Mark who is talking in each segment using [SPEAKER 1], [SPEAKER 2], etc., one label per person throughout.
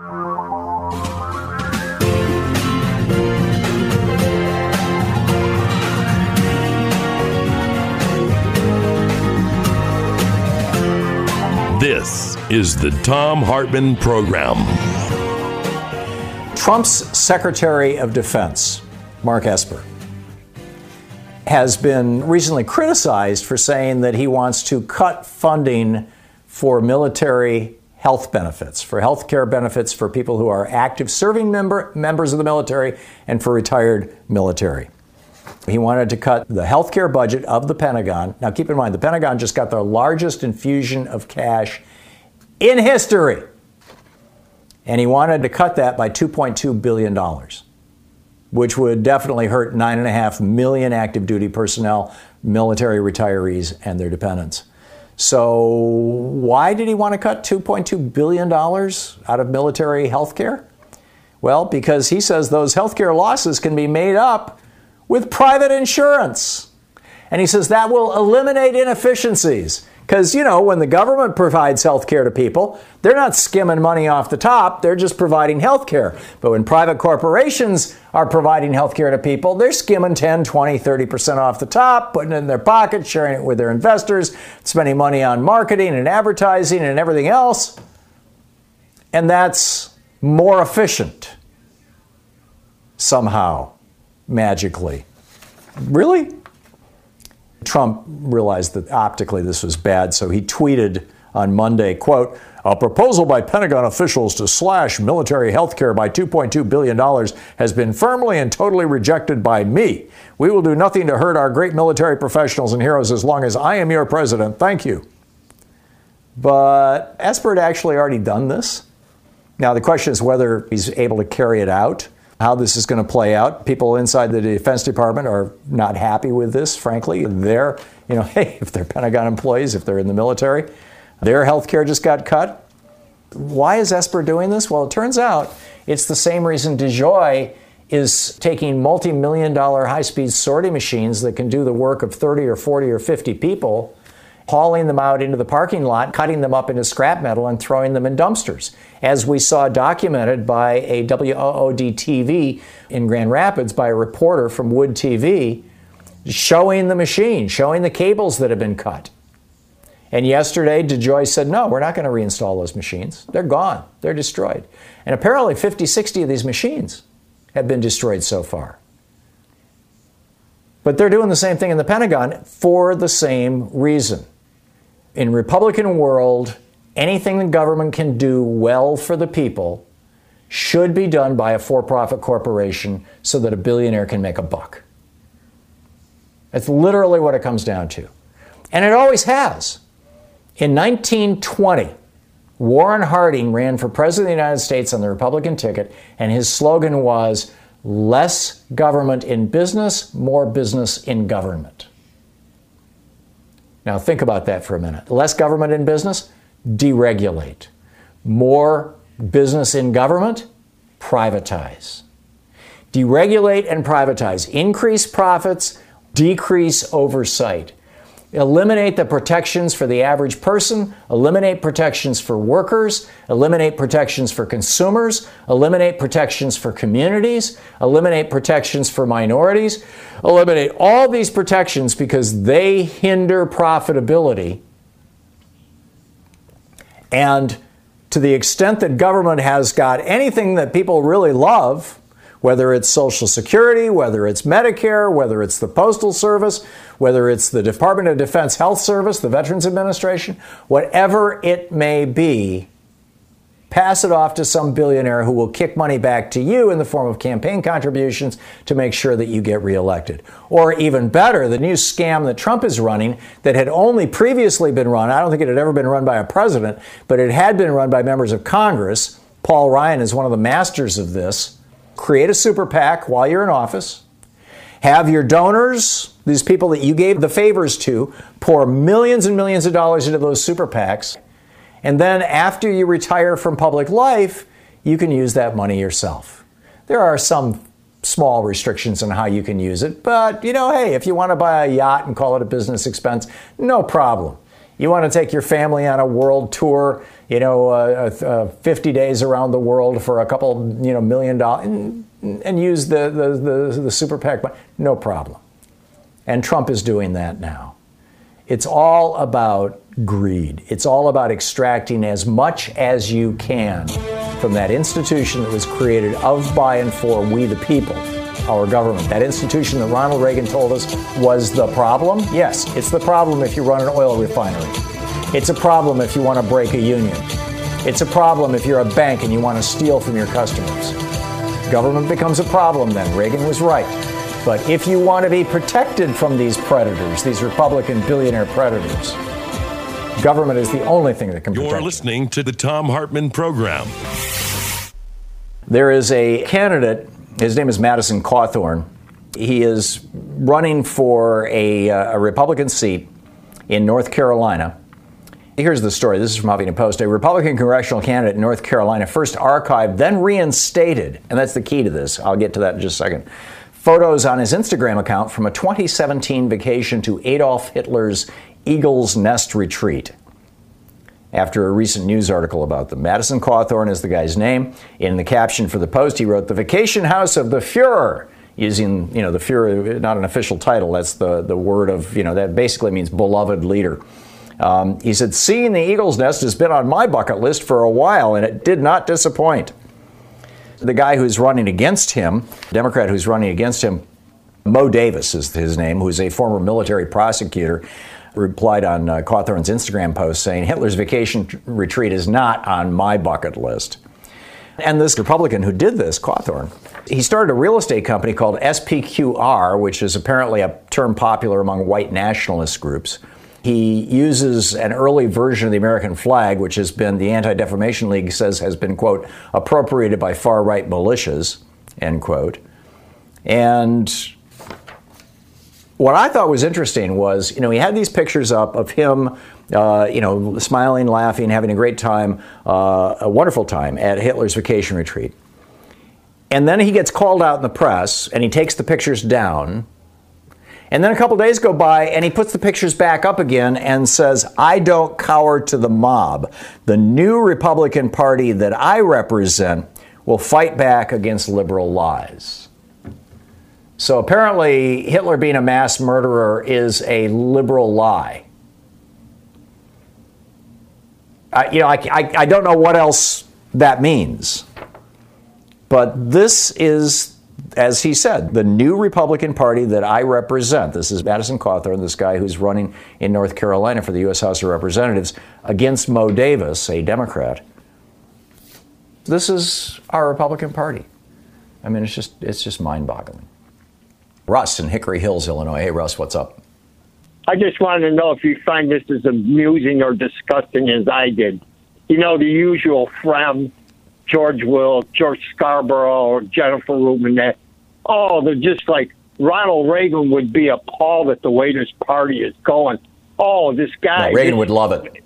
[SPEAKER 1] This is the Thom Hartmann Program.
[SPEAKER 2] Trump's Secretary of Defense, Mark Esper, has been recently criticized for saying that he wants to cut funding for military health benefits, for health care benefits for people who are active serving member, members of the military and for retired military. He wanted to cut the healthcare budget of the Pentagon. Now, keep in mind, the Pentagon just got the largest infusion of cash in history. And he wanted to cut that by $2.2 billion, which would definitely hurt 9.5 million active duty personnel, military retirees, and their dependents. So, why did he want to cut $2.2 billion out of military health care? Well, because he says those healthcare losses can be made up with private insurance. And he says that will eliminate inefficiencies. Because, you know, when the government provides health care to people, they're not skimming money off the top, they're just providing health care. But when private corporations are providing health care to people, they're skimming 10, 20, 30% off the top, putting it in their pocket, sharing it with their investors, spending money on marketing and advertising and everything else. And that's more efficient somehow magically. Really? Trump realized that optically this was bad, so he tweeted on Monday, quote, a proposal by Pentagon officials to slash military health care by $2.2 billion has been firmly and totally rejected by me. We will do nothing to hurt our great military professionals and heroes as long as I am your president. Thank you. But Esper had actually already done this. Now, the question is whether he's able to carry it out how this is going to play out. People inside the Defense Department are not happy with this, frankly. They're, you know, hey, if they're Pentagon employees, if they're in the military, their health care just got cut. Why is Esper doing this? Well, it turns out it's the same reason DeJoy is taking multi million dollar high speed sorting machines that can do the work of 30 or 40 or 50 people hauling them out into the parking lot, cutting them up into scrap metal, and throwing them in dumpsters. As we saw documented by a WOOD TV in Grand Rapids by a reporter from Wood TV, showing the machine, showing the cables that have been cut. And yesterday, DeJoy said, no, we're not going to reinstall those machines. They're gone, they're destroyed. And apparently, 50, 60 of these machines have been destroyed so far. But they're doing the same thing in the Pentagon for the same reason in Republican world, anything the government can do well for the people should be done by a for-profit corporation so that a billionaire can make a buck. That's literally what it comes down to. And it always has. In 1920, Warren Harding ran for president of the United States on the Republican ticket, and his slogan was less government in business, more business in government. Now, think about that for a minute. Less government in business, deregulate. More business in government, privatize. Deregulate and privatize. Increase profits, decrease oversight. Eliminate the protections for the average person, eliminate protections for workers, eliminate protections for consumers, eliminate protections for communities, eliminate protections for minorities, eliminate all these protections because they hinder profitability. And to the extent that government has got anything that people really love, whether it's Social Security, whether it's Medicare, whether it's the Postal Service, whether it's the Department of Defense Health Service, the Veterans Administration, whatever it may be, pass it off to some billionaire who will kick money back to you in the form of campaign contributions to make sure that you get reelected. Or even better, the new scam that Trump is running that had only previously been run, I don't think it had ever been run by a president, but it had been run by members of Congress. Paul Ryan is one of the masters of this. Create a super PAC while you're in office. Have your donors, these people that you gave the favors to, pour millions and millions of dollars into those super PACs and then after you retire from public life, you can use that money yourself. There are some small restrictions on how you can use it, but you know, hey, if you want to buy a yacht and call it a business expense, no problem. You want to take your family on a world tour, you know, uh, uh, 50 days around the world for a couple, you know, million dollars, and, and use the, the, the, the super PAC, no problem. And Trump is doing that now. It's all about greed. It's all about extracting as much as you can from that institution that was created of, by, and for we the people, our government. That institution that Ronald Reagan told us was the problem. Yes, it's the problem if you run an oil refinery. It's a problem if you want to break a union. It's a problem if you're a bank and you want to steal from your customers. Government becomes a problem then. Reagan was right. But if you want to be protected from these predators, these Republican billionaire predators, government is the only thing that can protect
[SPEAKER 1] You're listening to the Thom Hartmann Program.
[SPEAKER 2] There is a candidate, his name is Madison Cawthorn. He is running for a, uh, a Republican seat in North Carolina. Here's the story. This is from Huffington Post. A Republican congressional candidate in North Carolina, first archived, then reinstated, and that's the key to this. I'll get to that in just a second Photos on his Instagram account from a 2017 vacation to Adolf Hitler's Eagle's Nest retreat. After a recent news article about them, Madison Cawthorn is the guy's name. In the caption for the post, he wrote, The vacation house of the Fuhrer using you know the Fuhrer, not an official title. That's the the word of you know that basically means beloved leader. Um, he said, "Seeing the Eagle's Nest has been on my bucket list for a while, and it did not disappoint." The guy who's running against him, Democrat who's running against him, Moe Davis is his name, who's a former military prosecutor, replied on uh, Cawthorn's Instagram post saying Hitler's vacation retreat is not on my bucket list. And this Republican who did this, Cawthorn, he started a real estate company called SPQR, which is apparently a term popular among white nationalist groups. He uses an early version of the American flag, which has been, the Anti Defamation League says, has been, quote, appropriated by far right militias, end quote. And what I thought was interesting was, you know, he had these pictures up of him, uh, you know, smiling, laughing, having a great time, uh, a wonderful time at Hitler's vacation retreat. And then he gets called out in the press and he takes the pictures down and then a couple days go by and he puts the pictures back up again and says, I don't cower to the mob. The new Republican Party that I represent will fight back against liberal lies. So apparently, Hitler being a mass murderer is a liberal lie. I, you know, I, I, I don't know what else that means. But this is as he said, the new Republican Party that I represent, this is Madison Cawthorn, this guy who's running in North Carolina for the U.S. House of Representatives against Moe Davis, a Democrat. This is our Republican Party. I mean, it's just it's just mind-boggling. Russ in Hickory Hills, Illinois. Hey, Russ, what's up?
[SPEAKER 3] I just wanted to know if you find this as amusing or disgusting as I did. You know, the usual from George Will, George Scarborough, Jennifer Rubin. That oh, they're just like Ronald Reagan would be appalled at the way this party is going. Oh, this guy.
[SPEAKER 2] No, Reagan would love it.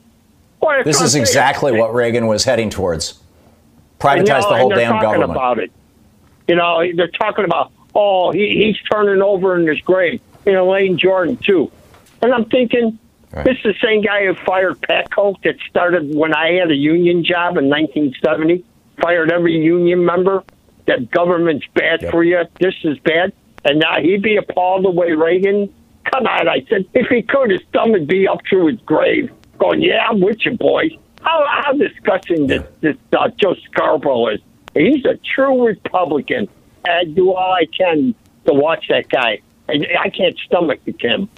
[SPEAKER 2] this is exactly what Reagan was heading towards. Privatize know, the whole damn government.
[SPEAKER 3] About it. You know, they're talking about oh, he, he's turning over in his grave. You know, Lane Jordan too. And I'm thinking, right. this is the same guy who fired PATCO that started when I had a union job in 1970 fired every union member. That government's bad yep. for you. This is bad. And now he'd be appalled the way Reagan. Come on, I said, if he could, his thumb would be up through his grave, going, "Yeah, I'm with you, boys." How, how disgusting this, this uh, Joe Scarborough is. He's a true Republican. I do all I can to watch that guy. I, I can't stomach the Tim.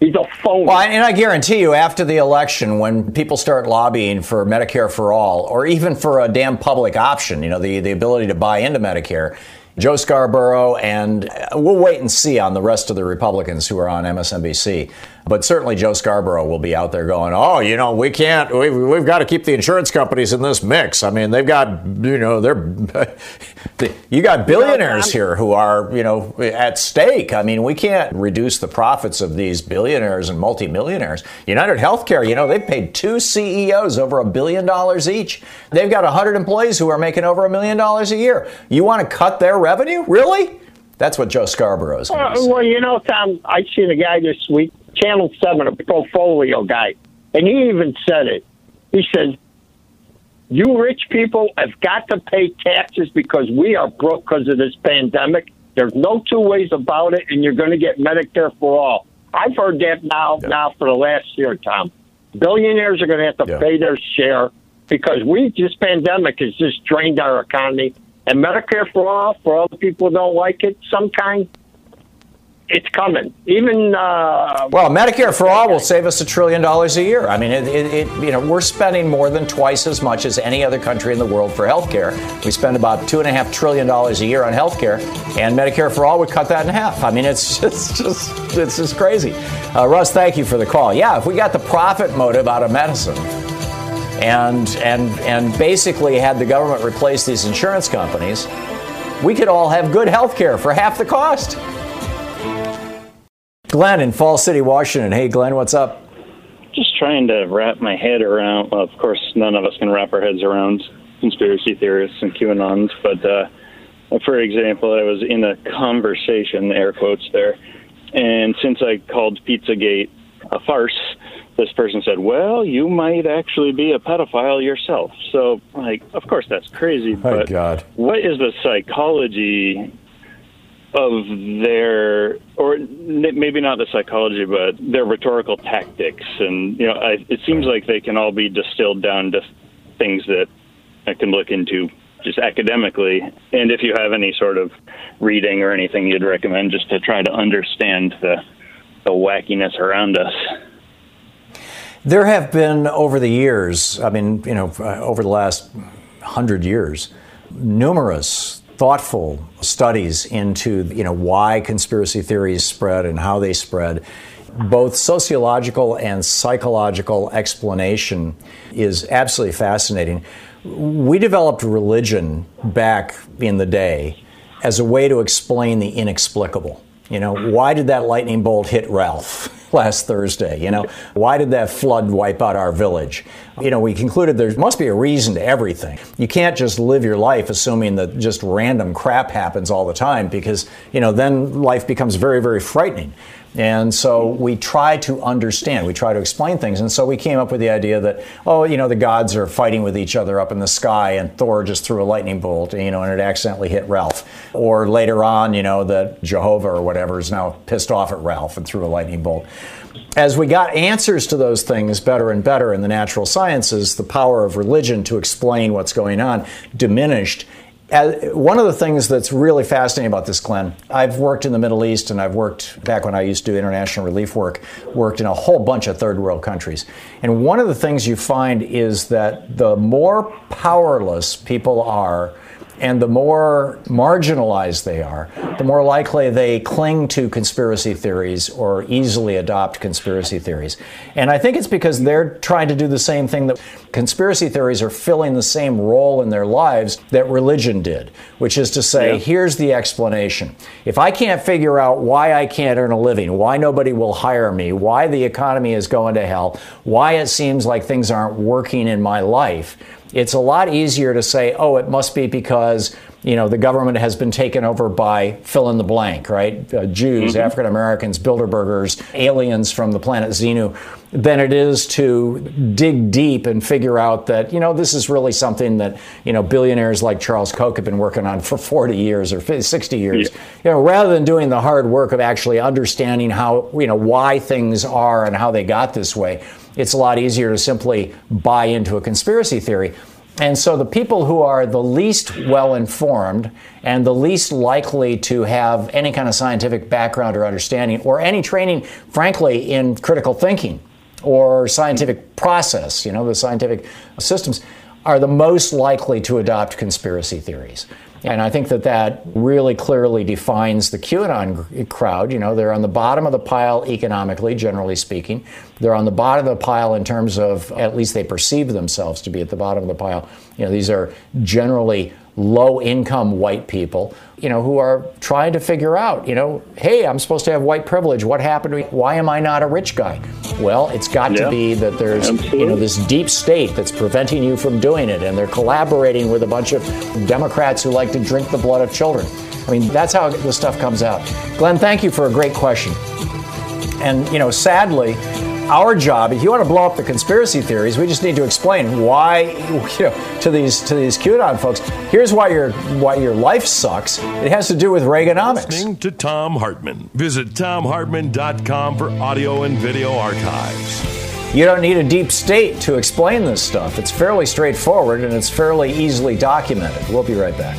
[SPEAKER 3] He's a phony.
[SPEAKER 2] Well, and I guarantee you, after the election, when people start lobbying for Medicare for all, or even for a damn public option, you know, the, the ability to buy into Medicare, Joe Scarborough, and uh, we'll wait and see on the rest of the Republicans who are on MSNBC. But certainly Joe Scarborough will be out there going, oh, you know, we can't, we've, we've got to keep the insurance companies in this mix. I mean, they've got, you know, they're, you got billionaires here who are, you know, at stake. I mean, we can't reduce the profits of these billionaires and multimillionaires. United Healthcare, you know, they've paid two CEOs over a billion dollars each. They've got 100 employees who are making over a million dollars a year. You want to cut their revenue? Really? That's what Joe Scarborough is.
[SPEAKER 3] Uh, well, you know, Tom, I seen a guy this week Channel 7, a portfolio guy, and he even said it. He said, You rich people have got to pay taxes because we are broke because of this pandemic. There's no two ways about it, and you're going to get Medicare for all. I've heard that now, yeah. now for the last year, Tom. Billionaires are going to have to yeah. pay their share because we this pandemic has just drained our economy. And Medicare for all, for all the people who don't like it, some kind, it's coming. Even uh,
[SPEAKER 2] well, Medicare for all will save us a trillion dollars a year. I mean, it, it, it, you know, we're spending more than twice as much as any other country in the world for health care. We spend about two and a half trillion dollars a year on health care, and Medicare for all would cut that in half. I mean, it's just, just it's just crazy. Uh, Russ, thank you for the call. Yeah, if we got the profit motive out of medicine. And, and, and basically had the government replace these insurance companies, we could all have good health care for half the cost. Glenn in Fall City, Washington. Hey, Glenn, what's up?
[SPEAKER 4] Just trying to wrap my head around. Well, of course, none of us can wrap our heads around conspiracy theorists and QAnons, but uh, for example, I was in a conversation, air quotes there, and since I called Pizzagate a farce, this person said, "Well, you might actually be a pedophile yourself." So, like, of course, that's crazy.
[SPEAKER 2] Oh, but God.
[SPEAKER 4] what is the psychology of their, or maybe not the psychology, but their rhetorical tactics. And, you know, I, it seems like they can all be distilled down to things that I can look into just academically. And if you have any sort of reading or anything you'd recommend just to try to understand the, the wackiness around us.
[SPEAKER 2] There have been over the years, I mean, you know, uh, over the last hundred years, numerous thoughtful studies into you know why conspiracy theories spread and how they spread both sociological and psychological explanation is absolutely fascinating. We developed religion back in the day as a way to explain the inexplicable. You know why did that lightning bolt hit ralph last Thursday. You know, why did that flood wipe out our village? You know, we concluded there must be a reason to everything. You can't just live your life assuming that just random crap happens all the time because, you know, then life becomes very, very frightening. And so we try to understand, we try to explain things. And so we came up with the idea that, oh, you know, the gods are fighting with each other up in the sky and Thor just threw a lightning bolt, you know, and it accidentally hit Ralph. Or later on, you know, that Jehovah or whatever is now pissed off at Ralph and threw a lightning bolt. As we got answers to those things better and better in the natural sciences, the power of religion to explain what's going on diminished one of the things that's really fascinating about this, Glenn, I've worked in the Middle East and I've worked back when I used to do international relief work, worked in a whole bunch of third world countries. And one of the things you find is that the more powerless people are, and the more marginalized they are, the more likely they cling to conspiracy theories or easily adopt conspiracy theories. And I think it's because they're trying to do the same thing that conspiracy theories are filling the same role in their lives that religion did, which is to say, yeah. here's the explanation. If I can't figure out why I can't earn a living, why nobody will hire me, why the economy is going to hell, why it seems like things aren't working in my life, it's a lot easier to say, oh, it must be because you know the government has been taken over by fill in the blank, right? Uh, Jews, mm-hmm. African Americans, Bilderbergers, aliens from the planet Xenu, than it is to dig deep and figure out that you know this is really something that you know billionaires like Charles Koch have been working on for 40 years or 60 years. Yeah. You know, rather than doing the hard work of actually understanding how you know why things are and how they got this way it's a lot easier to simply buy into a conspiracy theory. And so the people who are the least well informed and the least likely to have any kind of scientific background or understanding or any training, frankly, in critical thinking or scientific process, you know, the scientific systems, are the most likely to adopt conspiracy theories. And I think that that really clearly defines the QAnon crowd. You know, they're on the bottom of the pile economically, generally speaking. They're on the bottom of the pile in terms of, at least they perceive themselves to be at the bottom of the pile. You know, these are generally low income white people, you know, who are trying to figure out, you know, hey, I'm supposed to have white privilege. What happened to me? Why am I not a rich guy? Well, it's got yeah. to be that there's, Absolutely. you know, this deep state that's preventing you from doing it. And they're collaborating with a bunch of Democrats who like to drink the blood of children. I mean, that's how the stuff comes out. Glenn, thank you for a great question. And, you know, sadly, our job, if you want to blow up the conspiracy theories, we just need to explain why, you know, to these to these QAnon folks. Here's why your why your life sucks. It has to do with Reaganomics.
[SPEAKER 1] Listening to Thom Hartmann. Visit thomhartmann.com for audio and video archives.
[SPEAKER 2] You don't need a deep state to explain this stuff. It's fairly straightforward and it's fairly easily documented. We'll be right back.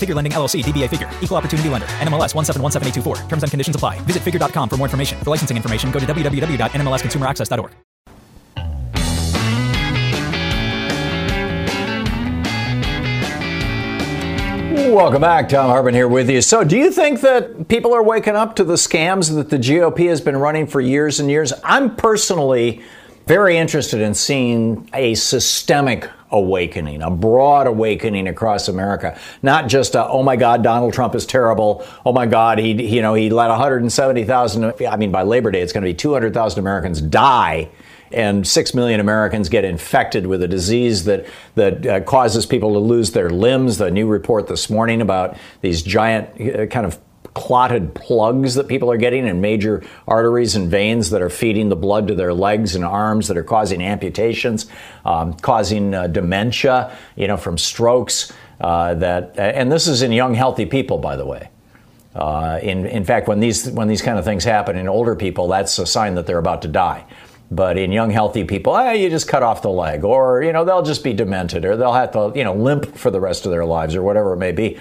[SPEAKER 5] Figure Lending LLC, DBA Figure, Equal Opportunity Lender, NMLS 1717824. Terms and conditions apply. Visit figure.com for more information. For licensing information, go to www.nmlsconsumeraccess.org.
[SPEAKER 2] Welcome back. Thom Hartmann here with you. So, do you think that people are waking up to the scams that the GOP has been running for years and years? I'm personally very interested in seeing a systemic awakening, a broad awakening across America. Not just a, oh my God, Donald Trump is terrible. Oh my God, he, you know, he let 170,000, I mean, by Labor Day, it's going to be 200,000 Americans die and six million Americans get infected with a disease that that uh, causes people to lose their limbs. The new report this morning about these giant uh, kind of clotted plugs that people are getting in major arteries and veins that are feeding the blood to their legs and arms that are causing amputations, um, causing uh, dementia, you know, from strokes. Uh, that and this is in young, healthy people, by the way. Uh, in in fact, when these when these kind of things happen in older people, that's a sign that they're about to die. But in young, healthy people, eh, you just cut off the leg, or you know they'll just be demented, or they'll have to you know limp for the rest of their lives, or whatever it may be.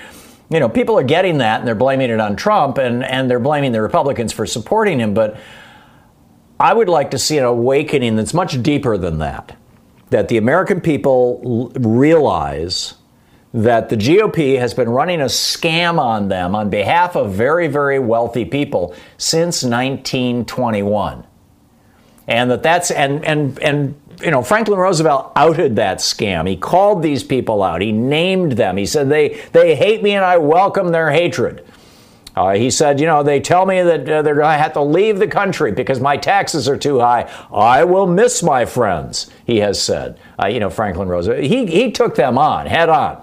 [SPEAKER 2] You know, people are getting that, and they're blaming it on Trump, and and they're blaming the Republicans for supporting him. But I would like to see an awakening that's much deeper than that. That the American people realize that the GOP has been running a scam on them on behalf of very, very wealthy people since 1921 and that that's and and and you know Franklin Roosevelt outed that scam. He called these people out. He named them. He said they they hate me and I welcome their hatred. Uh, he said, you know, they tell me that uh, they're going to have to leave the country because my taxes are too high. I will miss my friends, he has said. Uh, you know, Franklin Roosevelt. He, he took them on, head on.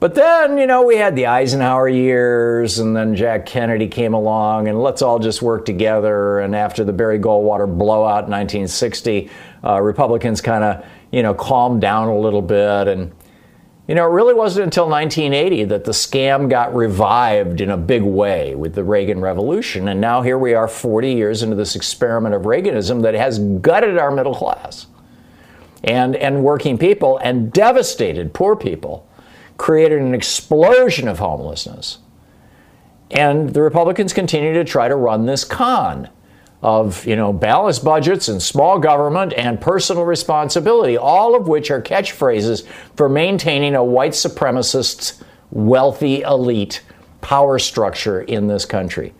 [SPEAKER 2] But then, you know, we had the Eisenhower years, and then Jack Kennedy came along, and let's all just work together. And after the Barry Goldwater blowout in 1960, uh, Republicans kind of, you know, calmed down a little bit. And, you know, it really wasn't until 1980 that the scam got revived in a big way with the Reagan Revolution. And now here we are 40 years into this experiment of Reaganism that has gutted our middle class and, and working people and devastated poor people created an explosion of homelessness. And the Republicans continue to try to run this con of, you know, balanced budgets and small government and personal responsibility, all of which are catchphrases for maintaining a white supremacist, wealthy elite power structure in this country.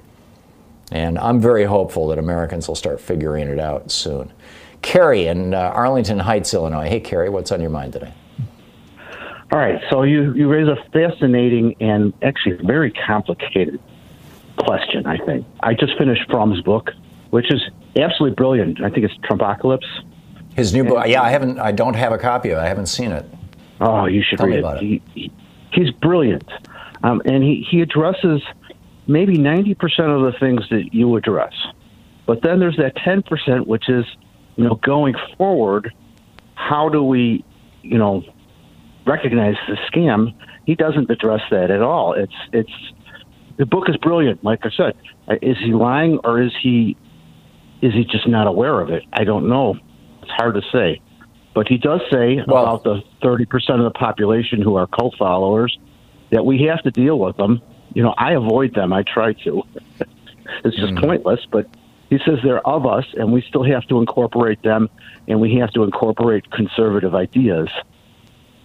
[SPEAKER 2] And I'm very hopeful that Americans will start figuring it out soon. Carrie in uh, Arlington Heights, Illinois. Hey, Carrie, what's on your mind today?
[SPEAKER 6] All right, so you, you raise a fascinating and actually very complicated question, I think. I just finished Frum's book, which is absolutely brilliant. I think it's Trumpocalypse.
[SPEAKER 2] His new book, yeah, I haven't, I don't have a copy of it. I haven't seen it.
[SPEAKER 6] Oh, you should
[SPEAKER 2] Tell
[SPEAKER 6] read
[SPEAKER 2] it.
[SPEAKER 6] it. He, he, he's brilliant. Um, and he, he addresses maybe 90% of the things that you address. But then there's that 10%, which is, you know, going forward, how do we, you know, recognize the scam? He doesn't address that at all. It's, it's, the book is brilliant. Like I said, is he lying or is he, is he just not aware of it? I don't know. It's hard to say. But he does say well, about the 30% of the population who are cult followers that we have to deal with them. You know, I avoid them. I try to. it's just mm. pointless, but he says they're of us and we still have to incorporate them and we have to incorporate conservative ideas.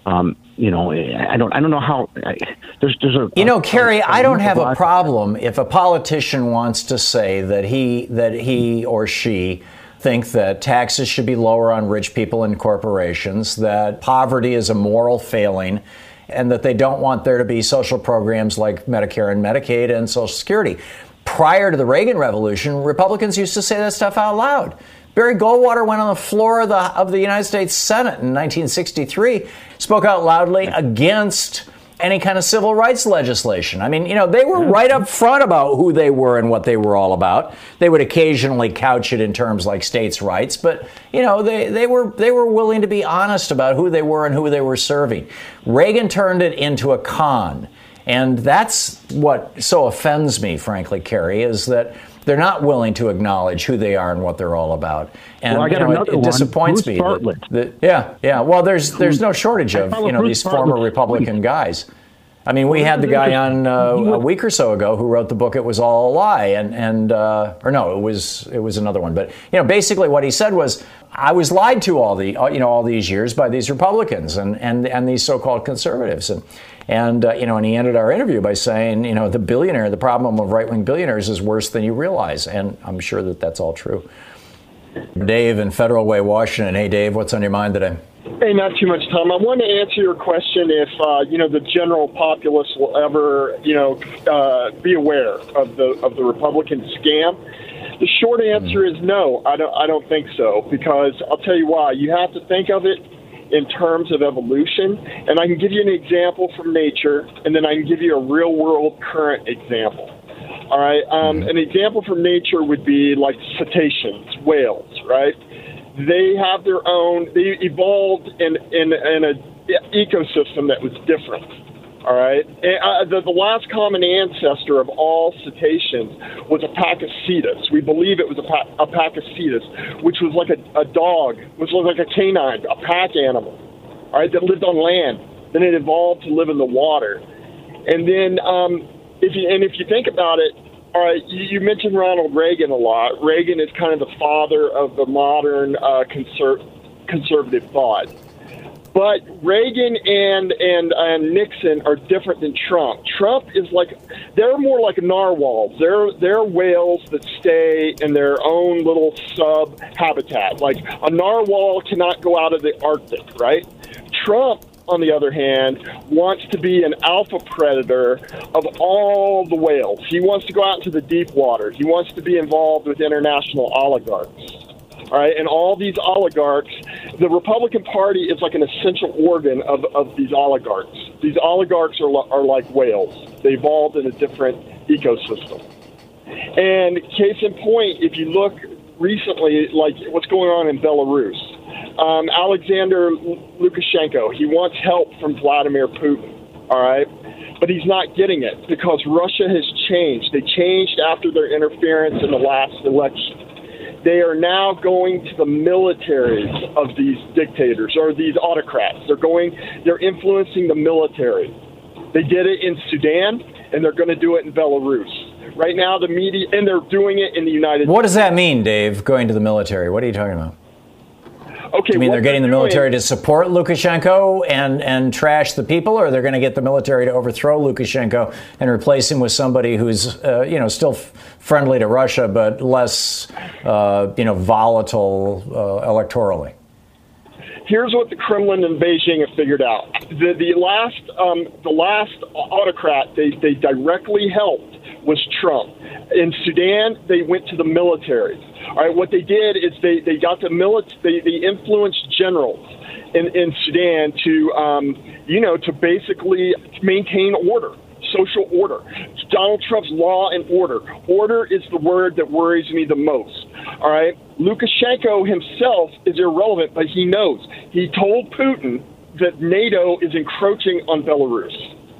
[SPEAKER 6] Um, you know, I don't, I don't know how. I, there's, there's a.
[SPEAKER 2] You know, Kerry, I don't have a problem if a politician wants to say that he that he or she think that taxes should be lower on rich people and corporations, that poverty is a moral failing, and that they don't want there to be social programs like Medicare and Medicaid and Social Security. Prior to the Reagan Revolution, Republicans used to say that stuff out loud. Barry Goldwater went on the floor of the, of the United States Senate in 1963, spoke out loudly against any kind of civil rights legislation. I mean, you know, they were right up front about who they were and what they were all about. They would occasionally couch it in terms like states' rights, but you know, they, they were they were willing to be honest about who they were and who they were serving. Reagan turned it into a con. And that's what so offends me, frankly, Kerry, is that they're not willing to acknowledge who they are and what they're all about. And
[SPEAKER 6] well,
[SPEAKER 2] you
[SPEAKER 6] know,
[SPEAKER 2] it, it disappoints me. That, that, yeah, yeah. Well, there's there's no shortage of you know these former Republican guys. I mean, we had the guy on uh, a week or so ago who wrote the book "It Was All a Lie," and and uh, or no, it was it was another one. But you know, basically, what he said was, "I was lied to all the you know all these years by these Republicans and and and these so-called conservatives." And and, uh, you know, and he ended our interview by saying, you know, the billionaire, the problem of right wing billionaires is worse than you realize. And I'm sure that that's all true. Dave in Federal Way, Washington. Hey, Dave, what's on your mind today?
[SPEAKER 7] Hey, not too much time. I want to answer your question if uh, you know the general populace will ever you know uh, be aware of the of the Republican scam. The short answer is no. I don't. I don't think so because I'll tell you why. You have to think of it in terms of evolution. And I can give you an example from nature, and then I can give you a real world current example. All right. Um, mm-hmm. an example from nature would be like cetaceans, whales, right? They have their own, they evolved in, in, in an ecosystem that was different. All right. Uh, the, the, last common ancestor of all cetaceans was a Pakicetus. We believe it was a Pakicetus, which was like a, a dog, which was like a canine, a pack animal, all right, that lived on land. Then it evolved to live in the water. And then, um, if you and if you think about it, all right, you, you mentioned Ronald Reagan a lot. Reagan is kind of the father of the modern uh, conser- conservative thought. But Reagan and and and Nixon are different than Trump. Trump is like they're more like narwhals. They're they're whales that stay in their own little sub habitat. Like a narwhal cannot go out of the Arctic, right? Trump on the other hand, wants to be an alpha predator of all the whales. He wants to go out into the deep water. He wants to be involved with international oligarchs. Right, and all these oligarchs, the Republican Party is like an essential organ of, of these oligarchs. These oligarchs are, are like whales. They evolved in a different ecosystem. And case in point, if you look recently, like what's going on in Belarus, um, Alexander Lukashenko, he wants help from Vladimir Putin. All right, but he's not getting it because Russia has changed. They changed after their interference in the last election they are now going to the militaries of these dictators or these autocrats. They're going, they're influencing the military. They did it in Sudan, and they're going to do it in Belarus. Right now, the media, and they're doing it in the United States.
[SPEAKER 2] What does that mean, Dave, going to the military? What are you talking about?
[SPEAKER 7] Okay,
[SPEAKER 2] you mean they're getting they're the military doing, to support Lukashenko and, and trash the people, or they're going to get the military to overthrow Lukashenko and replace him with somebody who's, uh, you know, still f- friendly to Russia but less, uh, you know, volatile uh, electorally?
[SPEAKER 7] Here's what the Kremlin and Beijing have figured out: the the last um, the last autocrat they they directly helped was Trump. In Sudan, they went to the military. All right, what they did is they, they got the military, they, they influenced generals in, in Sudan to, um, you know, to basically maintain order. social order. Donald Trump's law and order. Order is the word that worries me the most. All right? Lukashenko himself is irrelevant, but he knows. He told Putin that NATO is encroaching on Belarus.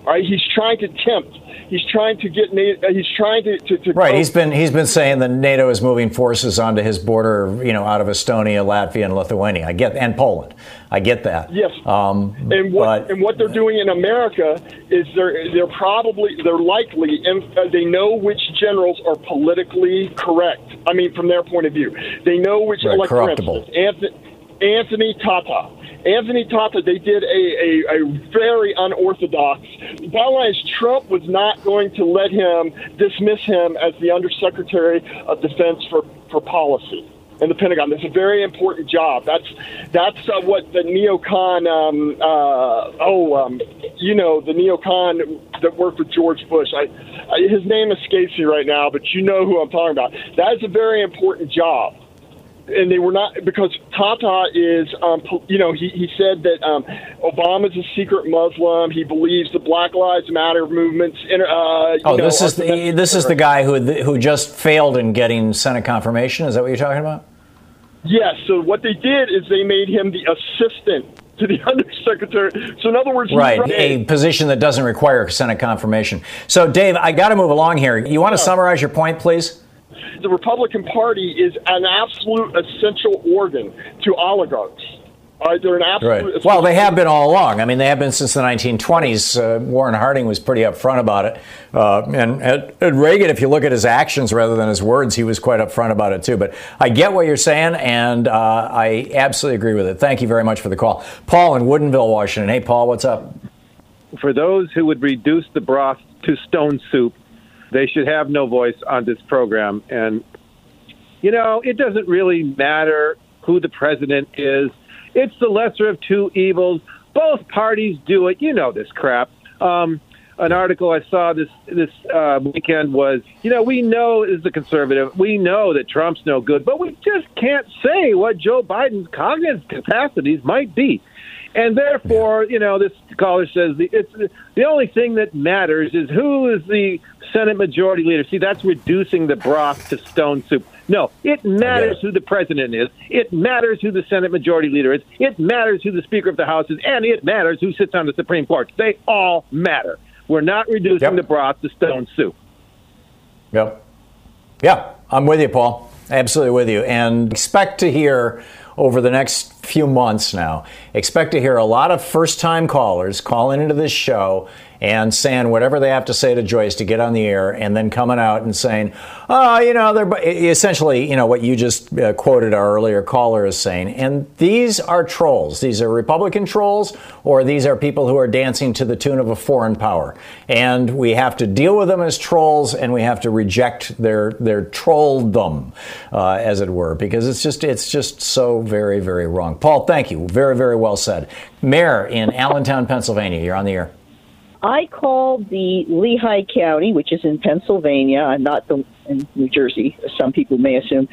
[SPEAKER 7] All right? He's trying to tempt He's trying to get NATO. Uh, he's trying to, to, to
[SPEAKER 2] right. He's been he's been saying that NATO is moving forces onto his border, you know, out of Estonia, Latvia, and Lithuania. I get and Poland. I get that.
[SPEAKER 7] Yes. Um, and what but, and what they're doing in America is they're they're probably they're likely and uh, they know which generals are politically correct. I mean, from their point of view, they know which
[SPEAKER 2] right, like, corruptible.
[SPEAKER 7] Instance, Anthony, Anthony Tata Anthony Tata, they did a, a, a very unorthodox. The bottom line is Trump was not going to let him dismiss him as the Undersecretary of Defense for, for Policy in the Pentagon. That's a very important job. That's that's uh, what the neocon. Um, uh, oh, um, you know, the neocon that worked with George Bush. I, I, his name escapes me right now, but you know who I'm talking about. That is a very important job and they were not because Tata is, um, you know, he, he said that um, Obama's a secret Muslim. He believes the Black Lives Matter movements. Uh,
[SPEAKER 2] oh, know, this is the this is the guy who who just failed in getting Senate confirmation. Is that what you're talking about?
[SPEAKER 7] Yes. So what they did is they made him the assistant to the undersecretary. So in other words,
[SPEAKER 2] right, a position that doesn't require Senate confirmation. So Dave, I got to move along here. You want to summarize your point, please?
[SPEAKER 7] The Republican Party is an absolute essential organ to oligarchs. Uh, they're an absolute.
[SPEAKER 2] Right. Well, they have been all along. I mean, they have been since the 1920s. Uh, Warren Harding was pretty upfront about it, uh, and Ed, Ed Reagan, if you look at his actions rather than his words, he was quite upfront about it too. But I get what you're saying, and uh, I absolutely agree with it. Thank you very much for the call, Paul in Woodinville, Washington. Hey, Paul, what's up?
[SPEAKER 8] For those who would reduce the broth to stone soup, they should have no voice on this program. And, you know, it doesn't really matter who the president is. It's the lesser of two evils. Both parties do it. You know this crap. Um, an article I saw this this uh, weekend was, you know, we know as a conservative, we know that Trump's no good, but we just can't say what Joe Biden's cognitive capacities might be. And therefore, you know, this caller says the, it's the only thing that matters is who is the Senate Majority Leader. See, that's reducing the broth to stone soup. No, it matters who the president is. It matters who the Senate Majority Leader is. It matters who the Speaker of the House is, and it matters who sits on the Supreme Court. They all matter. We're not reducing yep. the broth to stone soup.
[SPEAKER 2] Yep. Yeah, I'm with you, Paul. Absolutely with you. And expect to hear over the next few months now. Expect to hear a lot of first time callers calling into this show and saying whatever they have to say to Joyce to get on the air, and then coming out and saying, oh, you know, they're essentially, you know, what you just uh, quoted our earlier caller is saying. And these are trolls. These are Republican trolls, or these are people who are dancing to the tune of a foreign power. And we have to deal with them as trolls, and we have to reject their their trolldom, uh, as it were, because it's just it's just so very very wrong. Paul, thank you. Very very well said. Mayor in Allentown, Pennsylvania, you're on the air.
[SPEAKER 9] I called the Lehigh County, which is in Pennsylvania, and not the in New Jersey, as some people may assume.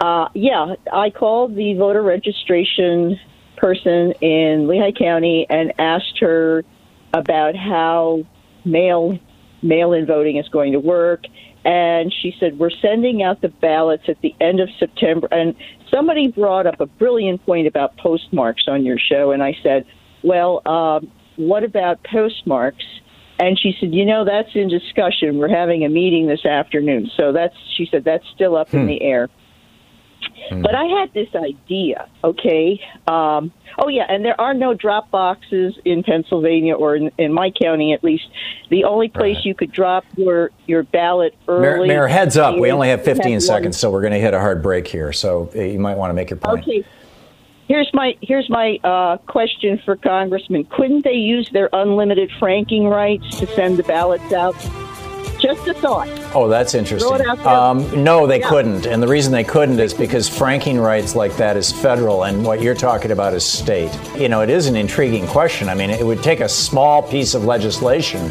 [SPEAKER 9] Uh, yeah, I called the voter registration person in Lehigh County and asked her about how mail mail-in voting is going to work. And she said, We're sending out the ballots at the end of September. And somebody brought up a brilliant point about postmarks on your show. And I said, Well, um, what about postmarks? And she said, you know, that's in discussion. We're having a meeting this afternoon. So that's, she said, that's still up hmm. in the air. Hmm. But I had this idea, okay? Um, oh, yeah, and there are no drop boxes in Pennsylvania or in, in my county at least. The only place right. you could drop your, your ballot early.
[SPEAKER 2] Mayor, Mayor heads up. We only have 15 seconds, so we're going to hit a hard break here. So uh, you might want to make your point.
[SPEAKER 9] Okay. Here's my here's my uh, question for Congressman. Couldn't they use their unlimited franking rights to send the ballots out? Just a thought.
[SPEAKER 2] Oh, that's interesting. Um, no, they yeah. couldn't, and the reason they couldn't is because franking rights like that is federal, and what you're talking about is state. You know, it is an intriguing question. I mean, it would take a small piece of legislation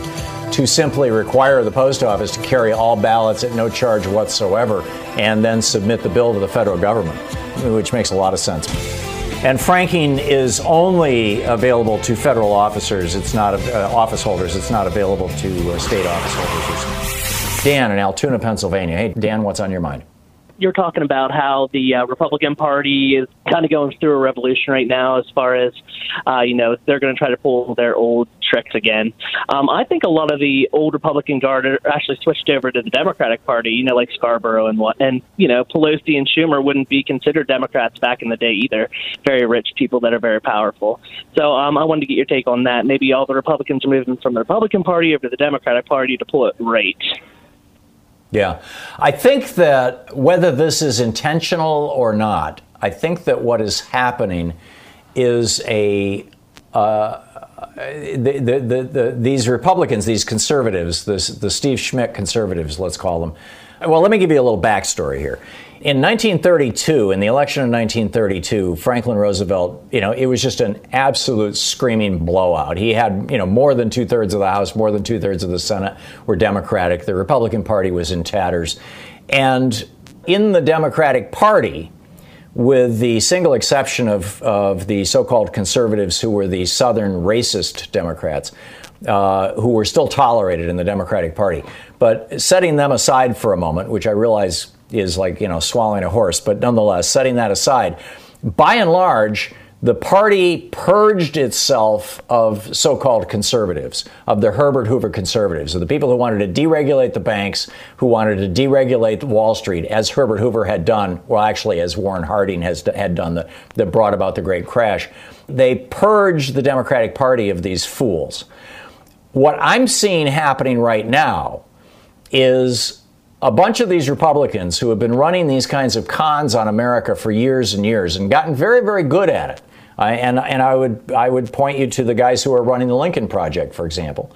[SPEAKER 2] to simply require the post office to carry all ballots at no charge whatsoever, and then submit the bill to the federal government, which makes a lot of sense. And franking is only available to federal officers. It's not uh, office holders. It's not available to uh, state office holders. Dan in Altoona, Pennsylvania. Hey, Dan, what's on your mind?
[SPEAKER 10] You're talking about how the uh, Republican Party is kind of going through a revolution right now, as far as uh, you know, they're going to try to pull their old tricks again. Um, I think a lot of the old Republican guard are actually switched over to the Democratic Party. You know, like Scarborough and what, and you know, Pelosi and Schumer wouldn't be considered Democrats back in the day either. Very rich people that are very powerful. So um, I wanted to get your take on that. Maybe all the Republicans are moving from the Republican Party over to the Democratic Party to pull it right.
[SPEAKER 2] Yeah. I think that whether this is intentional or not, I think that what is happening is a. Uh, the, the, the, the, these Republicans, these conservatives, this, the Steve Schmidt conservatives, let's call them. Well, let me give you a little backstory here in 1932, in the election of 1932, Franklin Roosevelt, you know, it was just an absolute screaming blowout. He had, you know, more than two thirds of the House, more than two thirds of the Senate were Democratic. The Republican Party was in tatters. And in the Democratic Party, with the single exception of, of the so called conservatives who were the Southern racist Democrats, uh, who were still tolerated in the Democratic Party. But setting them aside for a moment, which I realize is like, you know, swallowing a horse. But nonetheless, setting that aside, by and large, the party purged itself of so called conservatives, of the Herbert Hoover conservatives, of the people who wanted to deregulate the banks, who wanted to deregulate Wall Street, as Herbert Hoover had done, well, actually, as Warren Harding has, had done, that, that brought about the Great Crash. They purged the Democratic Party of these fools. What I'm seeing happening right now is a bunch of these Republicans who have been running these kinds of cons on America for years and years and gotten very, very good at it. Uh, and and I would I would point you to the guys who are running the Lincoln Project, for example,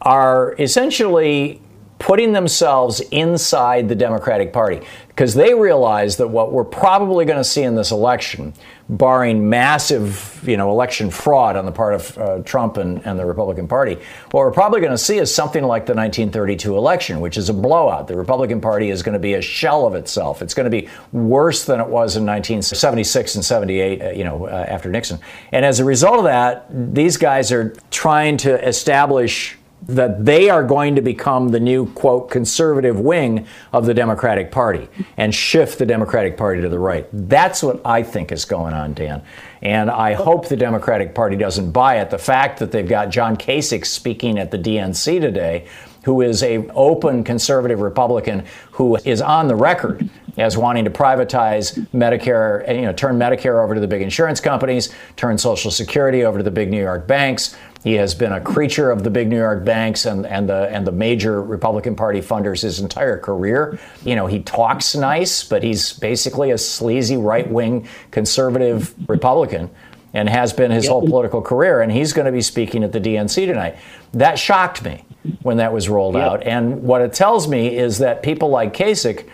[SPEAKER 2] are essentially putting themselves inside the Democratic Party because they realize that what we're probably going to see in this election, barring massive, you know, election fraud on the part of uh, Trump and, and the Republican Party, what we're probably going to see is something like the 1932 election, which is a blowout. The Republican Party is going to be a shell of itself. It's going to be worse than it was in 1976 and 78, uh, you know, uh, after Nixon. And as a result of that, these guys are trying to establish that they are going to become the new, quote, conservative wing of the Democratic Party and shift the Democratic Party to the right. That's what I think is going on, Dan. And I hope the Democratic Party doesn't buy it. The fact that they've got John Kasich speaking at the DNC today, who is a open conservative Republican who is on the record as wanting to privatize Medicare, you know, turn Medicare over to the big insurance companies, turn Social Security over to the big New York banks, he has been a creature of the big New York banks and, and the and the major Republican Party funders his entire career. You know, he talks nice, but he's basically a sleazy right wing conservative Republican and has been his whole political career. And he's going to be speaking at the DNC tonight. That shocked me when that was rolled out. And what it tells me is that people like Kasich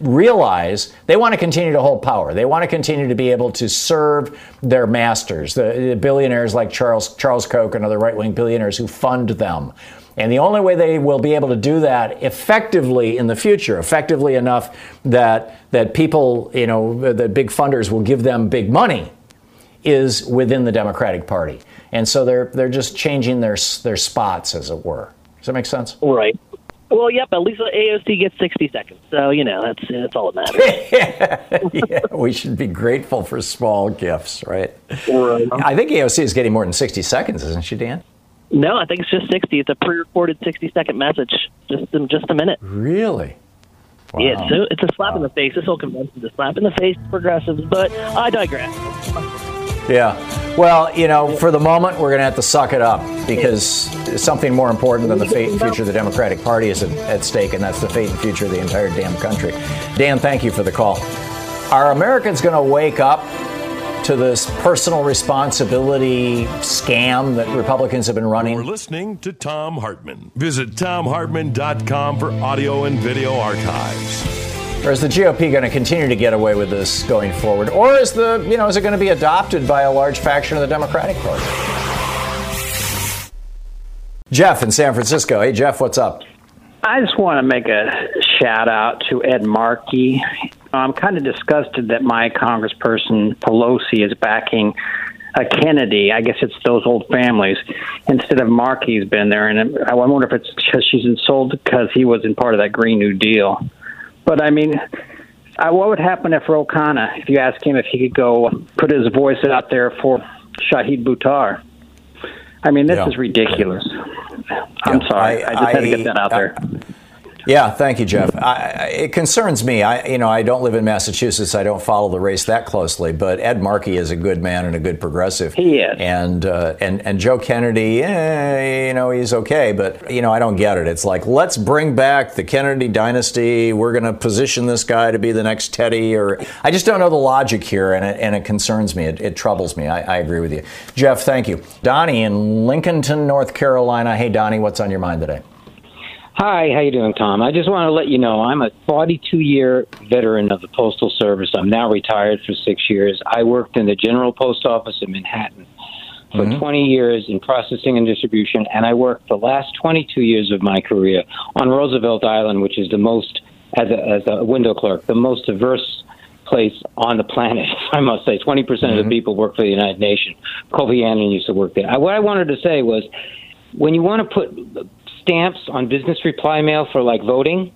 [SPEAKER 2] realize they want to continue to hold power. They want to continue to be able to serve their masters, the, the billionaires like Charles Charles Koch and other right wing billionaires who fund them. And the only way they will be able to do that effectively in the future, effectively enough that that people, you know, the big funders will give them big money, is within the Democratic Party. And so they're they're just changing their their spots, as it were. Does that make sense?
[SPEAKER 10] Right. Well, yep. At least AOC gets sixty seconds, so you know that's that's all that
[SPEAKER 2] matters. yeah, we should be grateful for small gifts, right? right? I think AOC is getting more than sixty seconds, isn't she, Dan?
[SPEAKER 10] No, I think it's just sixty. It's a pre-recorded sixty-second message, just in just a minute.
[SPEAKER 2] Really?
[SPEAKER 10] Wow. Yeah, it's a, it's a slap wow. in the face. This whole convention is a slap in the face to progressives, but I digress.
[SPEAKER 2] Yeah. Well, you know, for the moment, we're going to have to suck it up because something more important than the fate and future of the Democratic Party is at stake, and that's the fate and future of the entire damn country. Dan, thank you for the call. Are Americans going to wake up to this personal responsibility scam that Republicans have been running?
[SPEAKER 1] We're listening to Thom Hartmann. Visit thomhartmann.com for audio and video archives.
[SPEAKER 2] Or is the GOP going to continue to get away with this going forward? Or is the, you know, is it going to be adopted by a large faction of the Democratic Party? Jeff in San Francisco. Hey, Jeff, what's up?
[SPEAKER 11] I just want to make a shout out to Ed Markey I'm kind of disgusted that my congressperson Pelosi is backing a Kennedy. I guess it's those old families instead of Markey's been there, and I wonder if it's because she's insulted because he was in part of that Green New Deal. But I mean, I, what would happen if Ro Khanna, if you ask him if he could go put his voice out there for Shahid Buttar? I mean, this
[SPEAKER 2] Yeah.
[SPEAKER 11] is ridiculous. I'm sorry. I, just had to get that out there.
[SPEAKER 2] Yeah, thank you, Jeff. I, it concerns me. I, you know, I don't live in Massachusetts. I don't follow the race that closely. But Ed Markey is a good man and a good progressive.
[SPEAKER 11] He is.
[SPEAKER 2] And uh, and and Joe Kennedy, eh, you know, he's okay. But you know, I don't get it. It's like let's bring back the Kennedy dynasty. We're going to position this guy to be the next Teddy. Or I just don't know the logic here, and it, and it concerns me. It, it troubles me. I, I agree with you, Jeff. Thank you, Donnie in Lincolnton, North Carolina. Hey, Donnie, what's on your mind today?
[SPEAKER 12] Hi, how you doing, Tom? I just want to let you know I'm a 42-year veteran of the Postal Service. I'm now retired for six years. I worked in the General Post Office in Manhattan for mm-hmm. 20 years in processing and distribution, and I worked the last 22 years of my career on Roosevelt Island, which is the most, as a, as a window clerk, the most diverse place on the planet, I must say. 20% of the mm-hmm. people work for the United Nations. Kofi Annan used to work there. I, what I wanted to say was when you want to put stamps on business reply mail for like voting,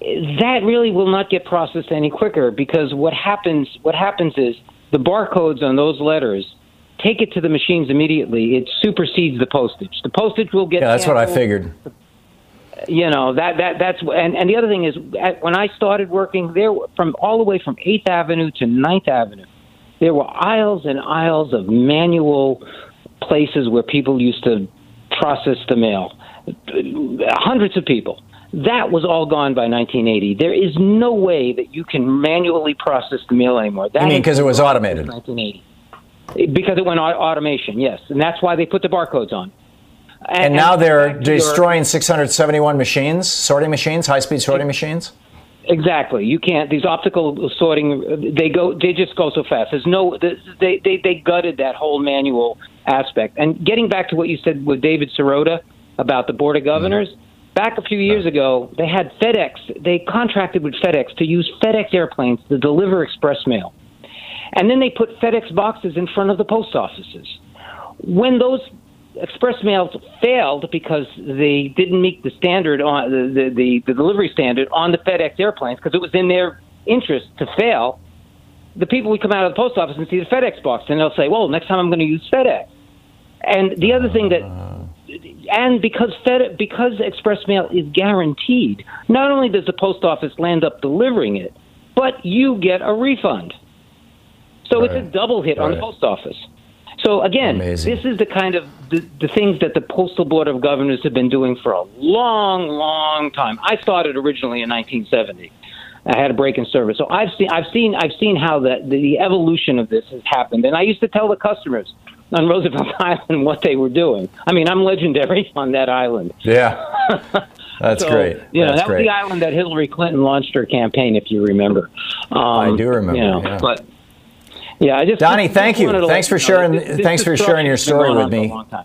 [SPEAKER 12] that really will not get processed any quicker because what happens what happens is the barcodes on those letters take it to the machines immediately. It supersedes the postage. The postage will get
[SPEAKER 2] Yeah, that's what I figured.
[SPEAKER 12] you know that that that's and and the other thing is when I started working there from all the way from Eighth Avenue to Ninth Avenue, there were aisles and aisles of manual places where people used to process the mail, hundreds of people. That was all gone by 1980. There is no way that you can manually process the mail anymore. That
[SPEAKER 2] You mean because it was automated?
[SPEAKER 12] 1980. Because it went au- automation, yes, and that's why they put the barcodes on.
[SPEAKER 2] And, now they're
[SPEAKER 12] back your-
[SPEAKER 2] destroying 671 machines, sorting machines, high-speed sorting machines.
[SPEAKER 12] Exactly. You can't. These optical sorting, they go. They just go so fast. There's no. They they they gutted that whole manual aspect. And getting back to what you said with David Sirota about the board of governors, back a few years ago, they had FedEx. They contracted with FedEx to use FedEx airplanes to deliver express mail, and then they put FedEx boxes in front of the post offices. When those express mails failed because they didn't meet the standard on the, the, the, delivery standard on the FedEx airplanes because it was in their interest to fail. The people would come out of the post office and see the FedEx box and they'll say, "Well, next time I'm going to use FedEx." And the other thing that, ah. And because Fed, because express mail is guaranteed, not only does the post office land up delivering it, but you get a refund. So it's a double hit on the post office. So again, this is the kind of the, the things that the postal board of governors have been doing for a long, long time. I started originally in 1970. I had a break in service, so I've seen, I've seen, I've seen how the the evolution of this has happened. And I used to tell the customers on Roosevelt Island what they were doing. I mean, I'm legendary on that island.
[SPEAKER 2] Yeah, that's
[SPEAKER 12] So,
[SPEAKER 2] great.
[SPEAKER 12] You know,
[SPEAKER 2] That's
[SPEAKER 12] that was
[SPEAKER 2] great.
[SPEAKER 12] the island that Hillary Clinton launched her campaign, if you remember. Um,
[SPEAKER 2] I do remember,
[SPEAKER 12] You know,
[SPEAKER 2] yeah.
[SPEAKER 12] but yeah, I just
[SPEAKER 2] Donnie,
[SPEAKER 12] just
[SPEAKER 2] thank you. Thanks for sharing.
[SPEAKER 12] this
[SPEAKER 2] Thanks for sharing your story with
[SPEAKER 12] on for a
[SPEAKER 2] me.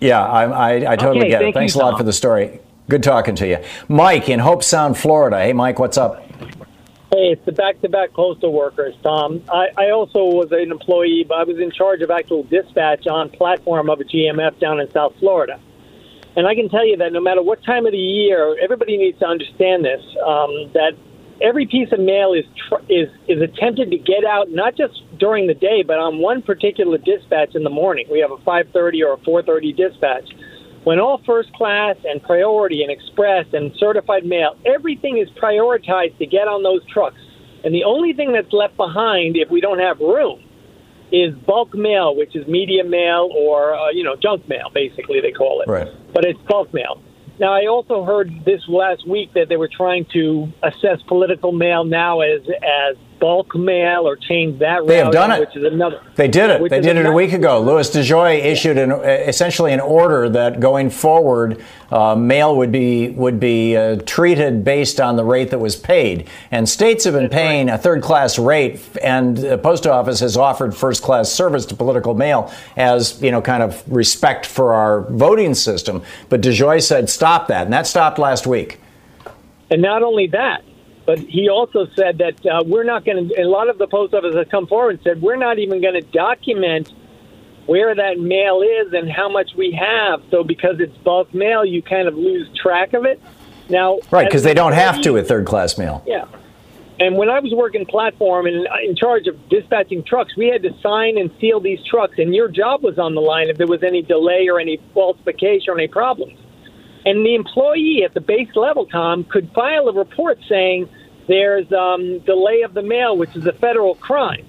[SPEAKER 2] Yeah, I, I, I totally
[SPEAKER 12] Okay,
[SPEAKER 2] get it.
[SPEAKER 12] thank you,
[SPEAKER 2] Thanks a lot
[SPEAKER 12] Tom.
[SPEAKER 2] for the story. Good talking to you, Mike in Hobe Sound, Florida. Hey, Mike, what's up?
[SPEAKER 13] Hey, it's the back-to-back postal workers, Tom. I, I also was an employee, but I was in charge of actual dispatch on platform of a GMF down in South Florida. And I can tell you that no matter what time of the year, everybody needs to understand this: um, that every piece of mail is tr- is is attempted to get out not just during the day, but on one particular dispatch in the morning. We have a 5:30 or a 4:30 dispatch. When all first class and priority and express and certified mail, everything is prioritized to get on those trucks. And the only thing that's left behind, if we don't have room, is bulk mail, which is media mail or uh, you know junk mail, basically they call it.
[SPEAKER 2] Right.
[SPEAKER 13] But it's bulk mail. Now, I also heard this last week that they were trying to assess political mail now as as bulk mail or change that.
[SPEAKER 2] They have done it.
[SPEAKER 13] which is another.
[SPEAKER 2] They did it. They did it a week ago. Louis DeJoy issued an, essentially an order that going forward, uh, mail would be would be uh, treated based on the rate that was paid. And states have been paying a third class rate, and the post office has offered first class service to political mail as you know, kind of respect for our voting system. But DeJoy said stop that, and that stopped last week.
[SPEAKER 13] And not only that, but he also said that uh, we're not going to. A lot of the post offices have come forward and said we're not even going to document where that mail is and how much we have. So because it's bulk mail, you kind of lose track of it. Now,
[SPEAKER 2] Right, because they don't have to with third class mail.
[SPEAKER 13] yeah. And when I was working platform and in charge of dispatching trucks, we had to sign and seal these trucks, and your job was on the line if there was any delay or any falsification or any problems. And the employee at the base level, Tom, could file a report saying there's um, delay of the mail, which is a federal crime.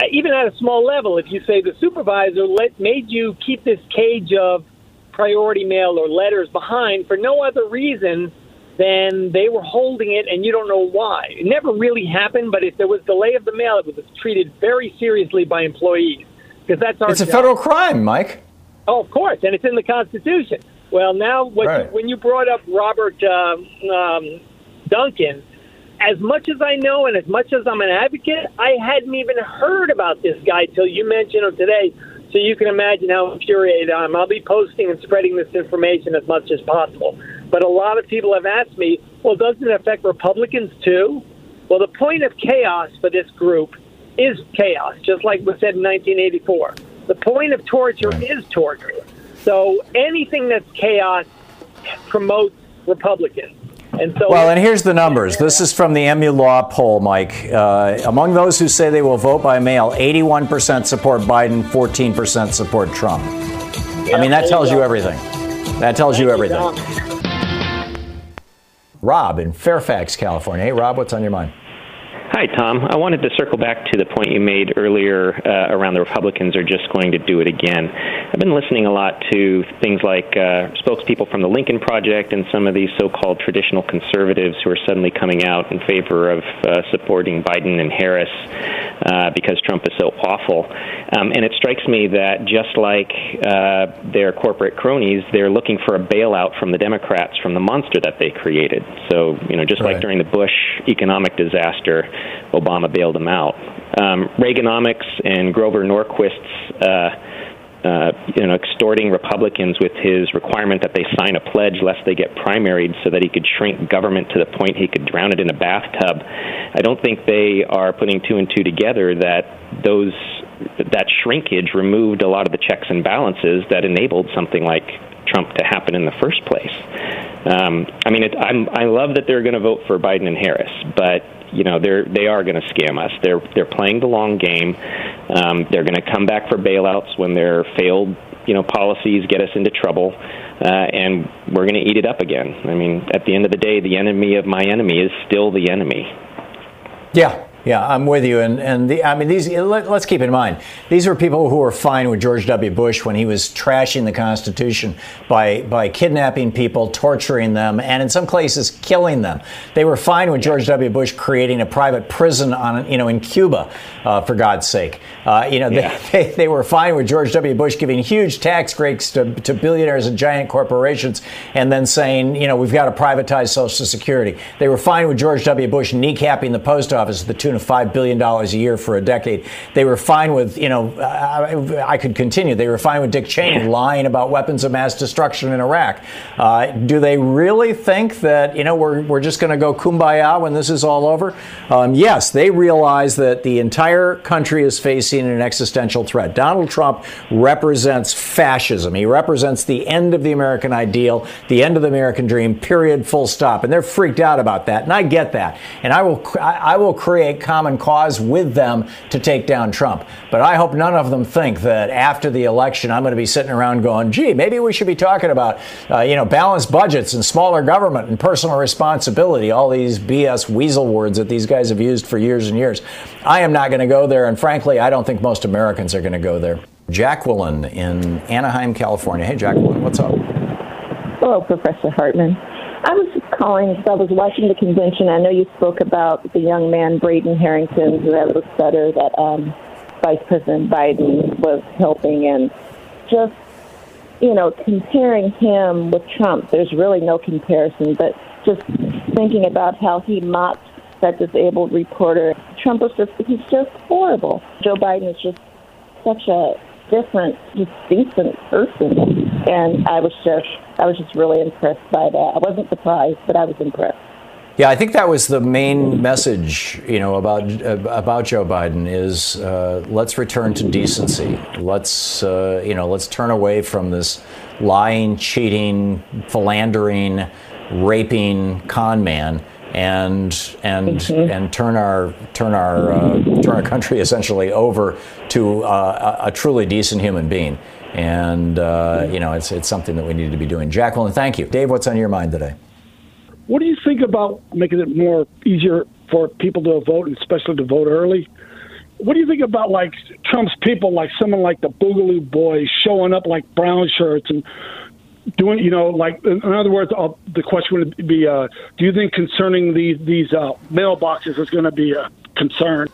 [SPEAKER 13] Uh, Even at a small level, if you say the supervisor let, made you keep this cage of priority mail or letters behind for no other reason then they were holding it and you don't know why. It never really happened, but if there was delay of the mail, it was treated very seriously by employees because that's our
[SPEAKER 2] It's a
[SPEAKER 13] job.
[SPEAKER 2] federal crime, Mike.
[SPEAKER 13] Oh, of course, and it's in the Constitution. Well, now what
[SPEAKER 2] Right.
[SPEAKER 13] when you brought up Robert um, um, Duncan, as much as I know and as much as I'm an advocate, I hadn't even heard about this guy till you mentioned him today. So you can imagine how infuriated I am. I'll be posting and spreading this information as much as possible. But a lot of people have asked me, well, doesn't it affect Republicans too? Well, the point of chaos for this group is chaos, just like was said in 1984. The point of torture is torture. So anything that's chaos promotes Republicans. And so
[SPEAKER 2] Well, and here's the numbers. This is from the MU Law poll, Mike. Uh, among those who say they will vote by mail, 81% support Biden, 14% support Trump. I mean, that tells you everything. That tells you everything. Rob in Fairfax, California. Hey, Rob, what's on your mind?
[SPEAKER 14] Hi, Tom. I wanted to circle back to the point you made earlier uh, around the Republicans are just going to do it again. I've been listening a lot to things like uh, spokespeople from the Lincoln Project and some of these so called traditional conservatives who are suddenly coming out in favor of uh, supporting Biden and Harris uh, because Trump is so awful. Um, and it strikes me that just like uh, their corporate cronies, they're looking for a bailout from the Democrats from the monster that they created. So, you know, just like during the Bush economic disaster, Obama bailed them out. Um, Reaganomics and Grover Norquist's, uh, uh, you know, extorting Republicans with his requirement that they sign a pledge lest they get primaried, so that he could shrink government to the point he could drown it in a bathtub. I don't think they are putting two and two together. That those that shrinkage removed a lot of the checks and balances that enabled something like Trump to happen in the first place. Um, I mean, it, I love that they're going to vote for Biden and Harris, but you know they're they are going to scam us. They're they're playing the long game. Um, they're going to come back for bailouts when their failed you know policies get us into trouble, uh, and we're going to eat it up again. I mean, at the end of the day, the enemy of my enemy is still the enemy.
[SPEAKER 2] Yeah, yeah, I'm with you. And and the, I mean, these. Let, us keep in mind, these were people who were fine with George W. Bush when he was trashing the Constitution by by kidnapping people, torturing them, and in some cases killing them. They were fine with George W. Bush creating a private prison on, you know, in Cuba, uh, for God's sake. Uh, you know, they, they, they were fine with George W. Bush giving huge tax breaks to, to billionaires and giant corporations, and then saying, you know, we've got to privatize Social Security. They were fine with George W. Bush kneecapping the post office the tune of $5 billion a year for a decade. They were fine with, you know, I, I could continue. They were fine with Dick Cheney lying about weapons of mass destruction in Iraq. Uh, do they really think that, you know, we're, we're just going to go kumbaya when this is all over? Um, yes, they realize that the entire country is facing an existential threat. Donald Trump represents fascism. He represents the end of the American ideal, the end of the American dream, period, full stop. And they're freaked out about that. And I get that. And I will, I will create common cause with them to take down Trump. But I hope none of them think that after the election, I'm going to be sitting around going, gee, maybe we should be talking about, uh, you know, balanced budgets and smaller government and personal responsibility, all these BS weasel words that these guys have used for years and years. I am not going to go there. And frankly, I don't think most Americans are going to go there. Jacqueline in Anaheim, California. Hey, Jacqueline, what's up?
[SPEAKER 15] Hello, Professor Hartmann. I was calling I was watching the convention. I know you spoke about the young man, Brayden Harrington, who had a stutter that um, Vice President Biden was helping, and just, you know, comparing him with Trump, there's really no comparison, but just thinking about how he mocked that disabled reporter. Trump was just, he's just horrible. Joe Biden is just such a different, just decent person. And I was just, I was just really impressed by that. I wasn't surprised, but I was impressed.
[SPEAKER 2] Yeah, I think that was the main message, you know, about about Joe Biden is uh, let's return to decency. Let's uh, you know let's turn away from this lying, cheating, philandering, raping con man and and mm-hmm. and turn our turn our uh, turn our country essentially over to uh, a, a, truly decent human being. And uh, you know, it's it's something that we need to be doing. Jacqueline, thank you. Dave, what's on your mind today?
[SPEAKER 16] What do you think about making it more easier for people to vote, and especially to vote early? What do you think about like Trump's people, like someone like the Boogaloo Boys, showing up like brown shirts and doing, you know, like in other words, uh, the question would be, uh, do you think concerning these these uh, mailboxes is going to be a concern?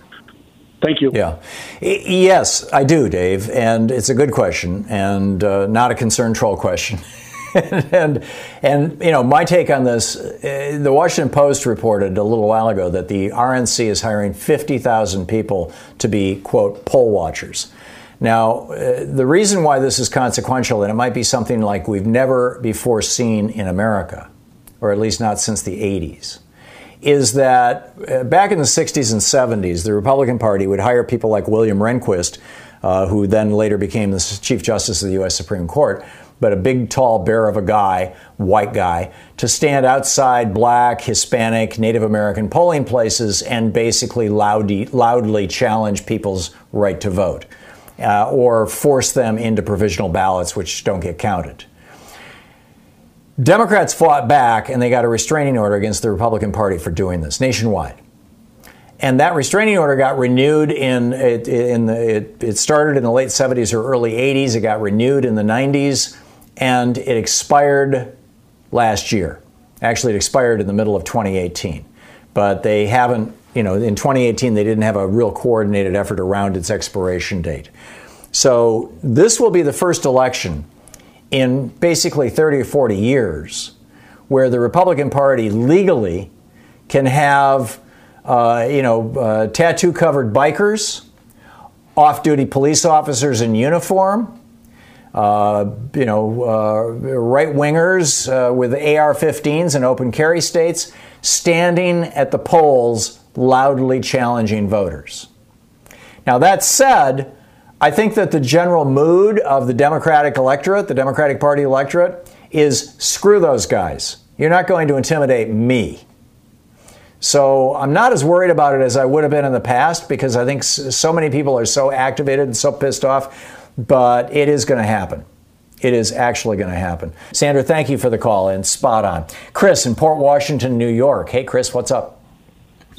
[SPEAKER 16] Thank you.
[SPEAKER 2] Yeah. Yes, I do, Dave. And it's a good question and uh, not a concern troll question. and, and, you know, my take on this uh, the Washington Post reported a little while ago that the RNC is hiring 50,000 people to be, quote, poll watchers. Now, uh, the reason why this is consequential, and it might be something like we've never before seen in America, or at least not since the 80s, is that uh, back in the 60s and 70s, the Republican Party would hire people like William Rehnquist, uh, who then later became the Chief Justice of the U.S. Supreme Court, but a big, tall bear of a guy, white guy, to stand outside black, Hispanic, Native American polling places and basically loudly, loudly challenge people's right to vote uh, or force them into provisional ballots, which don't get counted. Democrats fought back and they got a restraining order against the Republican Party for doing this nationwide. And that restraining order got renewed in, in the, it, it started in the late 70s or early 80s. It got renewed in the 90s and it expired last year. Actually, it expired in the middle of 2018. But they haven't you know, in 2018, they didn't have a real coordinated effort around its expiration date. So this will be the first election in basically 30 or 40 years where the Republican Party legally can have, uh, you know, uh, tattoo covered bikers, off duty police officers in uniform, uh, you know, uh, right wingers uh, with AR 15s in open carry states standing at the polls loudly challenging voters. Now, that said, I think that the general mood of the Democratic electorate, the Democratic Party electorate, is screw those guys. You're not going to intimidate me. So I'm not as worried about it as I would have been in the past because I think so many people are so activated and so pissed off, but it is going to happen. It is actually going to happen. Sandra, thank you for the call and spot on. Chris in Port Washington, New York. Hey, Chris, what's up?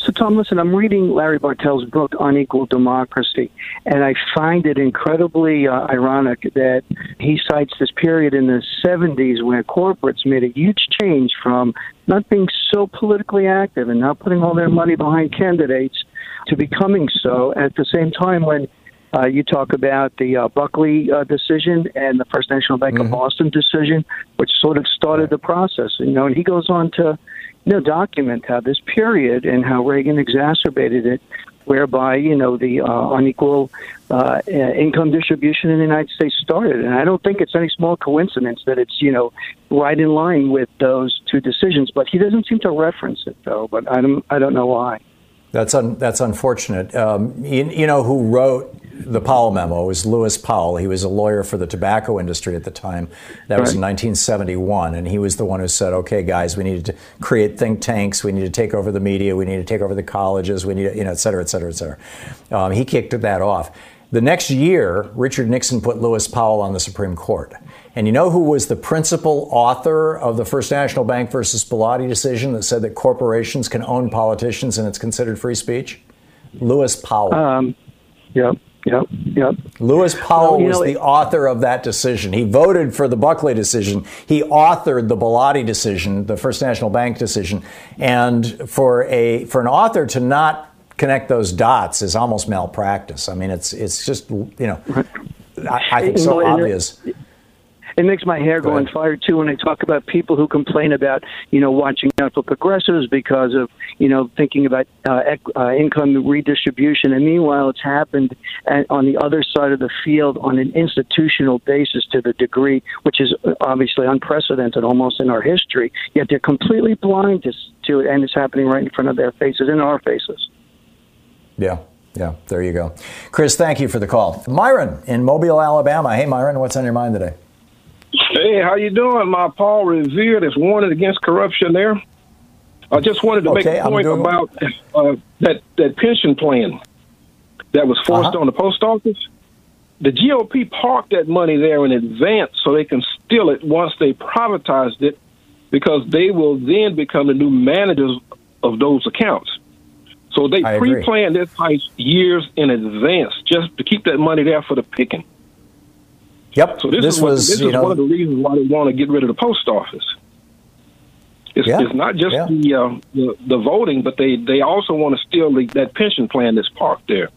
[SPEAKER 17] So, Tom, listen, I'm reading Larry Bartels' book, Unequal Democracy, and I find it incredibly uh, ironic that he cites this period in the 70s where corporates made a huge change from not being so politically active and not putting all their money behind candidates to becoming so at the same time when uh, you talk about the uh, Buckley uh, decision and the First National Bank mm-hmm. of Boston decision, which sort of started the process. You know, and he goes on to know, document how this period and how Reagan exacerbated it, whereby you know the uh, unequal uh, income distribution in the United States started. And I don't think it's any small coincidence that it's you know right in line with those two decisions. But he doesn't seem to reference it though. But I don't I don't know why.
[SPEAKER 2] That's un, that's unfortunate. Um, you, you know who wrote the Powell memo was Lewis Powell. He was a lawyer for the tobacco industry at the time. That was in 1971. And he was the one who said, okay, guys, we need to create think tanks. We need to take over the media. We need to take over the colleges. We need to, you know, et cetera, et cetera, et cetera. Um, he kicked that off. The next year, Richard Nixon put Lewis Powell on the Supreme Court. And you know who was the principal author of the First National Bank versus Bellotti decision that said that corporations can own politicians and it's considered free speech? Lewis Powell.
[SPEAKER 17] Um, yep. Yep, yep.
[SPEAKER 2] Lewis Powell
[SPEAKER 17] well,
[SPEAKER 2] was
[SPEAKER 17] know,
[SPEAKER 2] the author of that decision. He voted for the Buckley decision. He authored the Bellotti decision, the First National Bank decision. And for a for an author to not connect those dots is almost malpractice. I mean, it's it's just you know, I, I think so obvious.
[SPEAKER 17] It makes my hair go, on fire too when I talk about people who complain about you know watching out for progressives because of you know thinking about uh, ec- uh, income redistribution, and meanwhile it's happened at, on the other side of the field on an institutional basis to the degree which is obviously unprecedented almost in our history. Yet they're completely blind to, to it, and it's happening right in front of their faces, in our faces.
[SPEAKER 2] Yeah. Yeah, there you go. Chris, thank you for the call. Myron in Mobile, Alabama. Hey, Myron, what's on your mind today?
[SPEAKER 18] Hey, how you doing? My Paul Revere that's warning against corruption there. I just wanted to
[SPEAKER 2] Okay,
[SPEAKER 18] make a point about uh, that that pension plan that was forced
[SPEAKER 2] Uh-huh.
[SPEAKER 18] on the post office. The GOP parked that money there in advance so they can steal it once they privatized it, because they will then become the new managers of those accounts. So they pre-planned this heist years in advance just to keep that money there for the picking.
[SPEAKER 2] Yep.
[SPEAKER 18] So this,
[SPEAKER 2] This
[SPEAKER 18] is what,
[SPEAKER 2] was,
[SPEAKER 18] this is
[SPEAKER 2] know-
[SPEAKER 18] one of the reasons why they want to get rid of the post office. It's,
[SPEAKER 2] Yeah,
[SPEAKER 18] it's not just
[SPEAKER 2] yeah.
[SPEAKER 18] the, uh, the the voting, but they they also want to steal the, that pension plan that's parked there.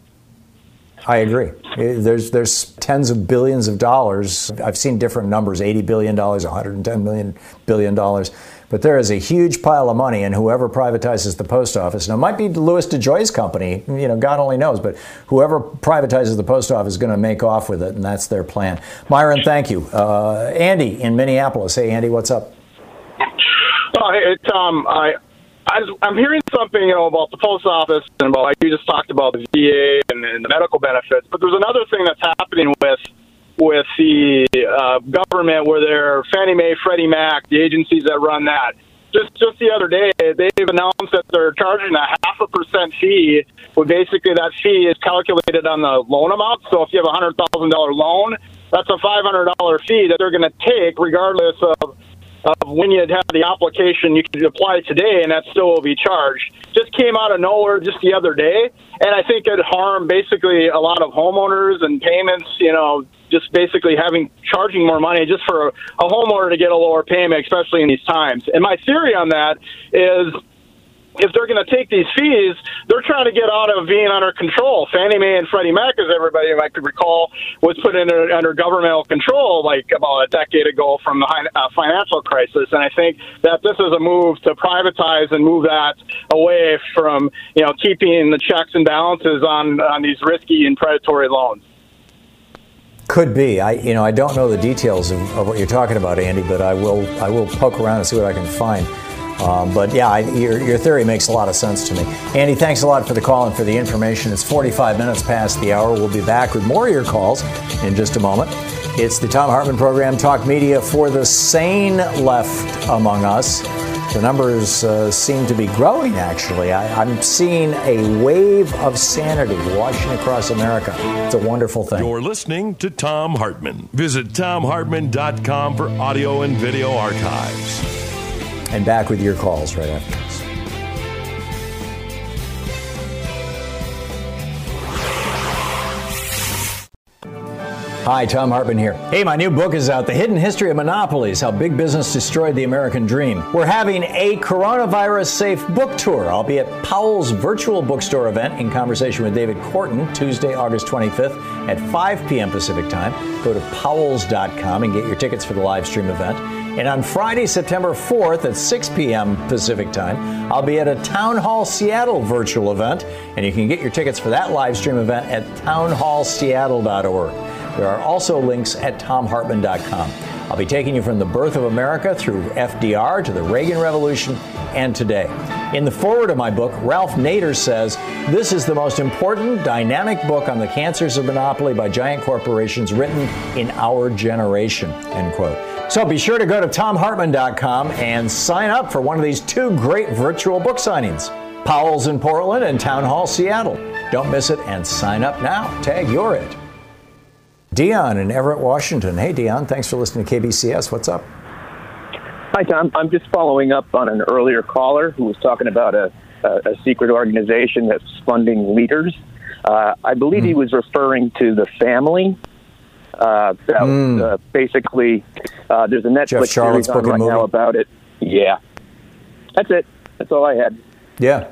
[SPEAKER 2] I agree. There's there's tens of billions of dollars. I've seen different numbers: eighty billion dollars, one hundred and ten million billion dollars. But there is a huge pile of money, and whoever privatizes the post office now it might be Louis DeJoy's company. You know, God only knows. But whoever privatizes the post office is going to make off with it, and that's their plan. Myron, thank you. Uh, Andy in Minneapolis. Hey, Andy, what's up?
[SPEAKER 19] Oh, hey, Tom, I, I I'm hearing something, you know, about the post office and about like you just talked about the VA and, and the medical benefits. But there's another thing that's happening with with the uh, government, where they're Fannie Mae, Freddie Mac, the agencies that run that. Just just the other day, they've announced that they're charging a half a percent fee. Where basically that fee is calculated on the loan amount. So if you have a hundred thousand dollar loan, that's a five hundred dollar fee that they're going to take, regardless of of when you'd have the application, you could apply today, and that still will be charged. Just came out of nowhere just the other day, and I think it harmed basically a lot of homeowners and payments. You know, just basically having charging more money just for a, a homeowner to get a lower payment, especially in these times. And my theory on that is if they're going to take these fees, they're trying to get out of being under control. Fannie Mae and Freddie Mac, as everybody might recall, was put under, under governmental control like about a decade ago from the uh, financial crisis. And I think that this is a move to privatize and move that away from you know keeping the checks and balances on on these risky and predatory loans.
[SPEAKER 2] Could be. I you know I don't know the details of, of what you're talking about, Andy, but I will I will poke around and see what I can find. Um, but yeah, I, your, your theory makes a lot of sense to me. Andy, thanks a lot for the call and for the information. It's 45 minutes past the hour. We'll be back with more of your calls in just a moment. It's the Thom Hartmann program, Talk Media for the sane left among us. The numbers uh, seem to be growing, actually. I, I'm seeing a wave of sanity washing across America. It's a wonderful thing.
[SPEAKER 1] You're listening to Thom Hartmann. Visit thomhartmann.com for audio and video archives.
[SPEAKER 2] And back with your calls right after this. Hi, Thom Hartmann here. Hey, my new book is out The Hidden History of Monopolies How Big Business Destroyed the American Dream. We're having a coronavirus safe book tour. I'll be at Powell's virtual bookstore event in conversation with David Korten Tuesday, August 25th at 5 p.m. Pacific Time. Go to powells.com and get your tickets for the live stream event. And on Friday, September 4th at 6 p.m. Pacific Time, I'll be at a Town Hall Seattle virtual event, and you can get your tickets for that live stream event at townhallseattle.org. There are also links at thomhartmann.com. I'll be taking you from the birth of America through FDR to the Reagan Revolution and today. In the foreword of my book, Ralph Nader says, This is the most important dynamic book on the cancers of monopoly by giant corporations written in our generation. End quote. So be sure to go to thomhartmann.com and sign up for one of these two great virtual book signings Powell's in Portland and Town Hall Seattle. Don't miss it and sign up now. Tag you're it. Dion in Everett, Washington. Hey, Dion, thanks for listening to KBCS. What's up?
[SPEAKER 20] Hi, Tom. I'm just following up on an earlier caller who was talking about a, a, a secret organization that's funding leaders. Uh, I believe
[SPEAKER 2] Hmm.
[SPEAKER 20] he was referring to the family. Uh, that was, uh, basically, uh, there's a
[SPEAKER 2] Hmm.
[SPEAKER 20] Netflix series on right now about it. Yeah, that's it. That's all I had.
[SPEAKER 2] Yeah.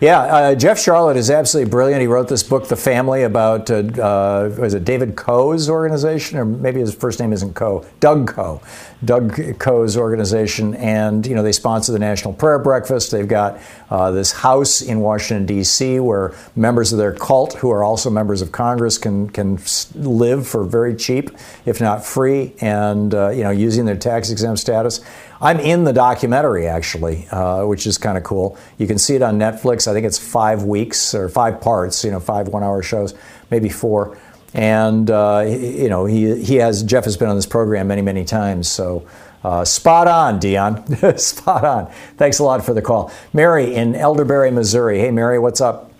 [SPEAKER 2] Yeah, uh, Jeff Sharlet is absolutely brilliant. He wrote this book, The Family, about uh, uh, was it David Coe's organization, or maybe his first name isn't Koh, Doug Coe, Doug Coe's organization, and you know they sponsor the National Prayer Breakfast. They've got uh, this house in Washington D.C. where members of their cult, who are also members of Congress, can can live for very cheap, if not free, and uh, you know using their tax exempt status. I'm in the documentary actually, uh, which is kind of cool. You can see it on Netflix. I think it's five weeks or five parts. You know, five one-hour shows, maybe four. And uh, you know, he he has Jeff has been on this program many many times. So. Uh, spot on, Dion. spot on. Thanks a lot for the call. Mary in Elderberry, Missouri. Hey, Mary, what's up?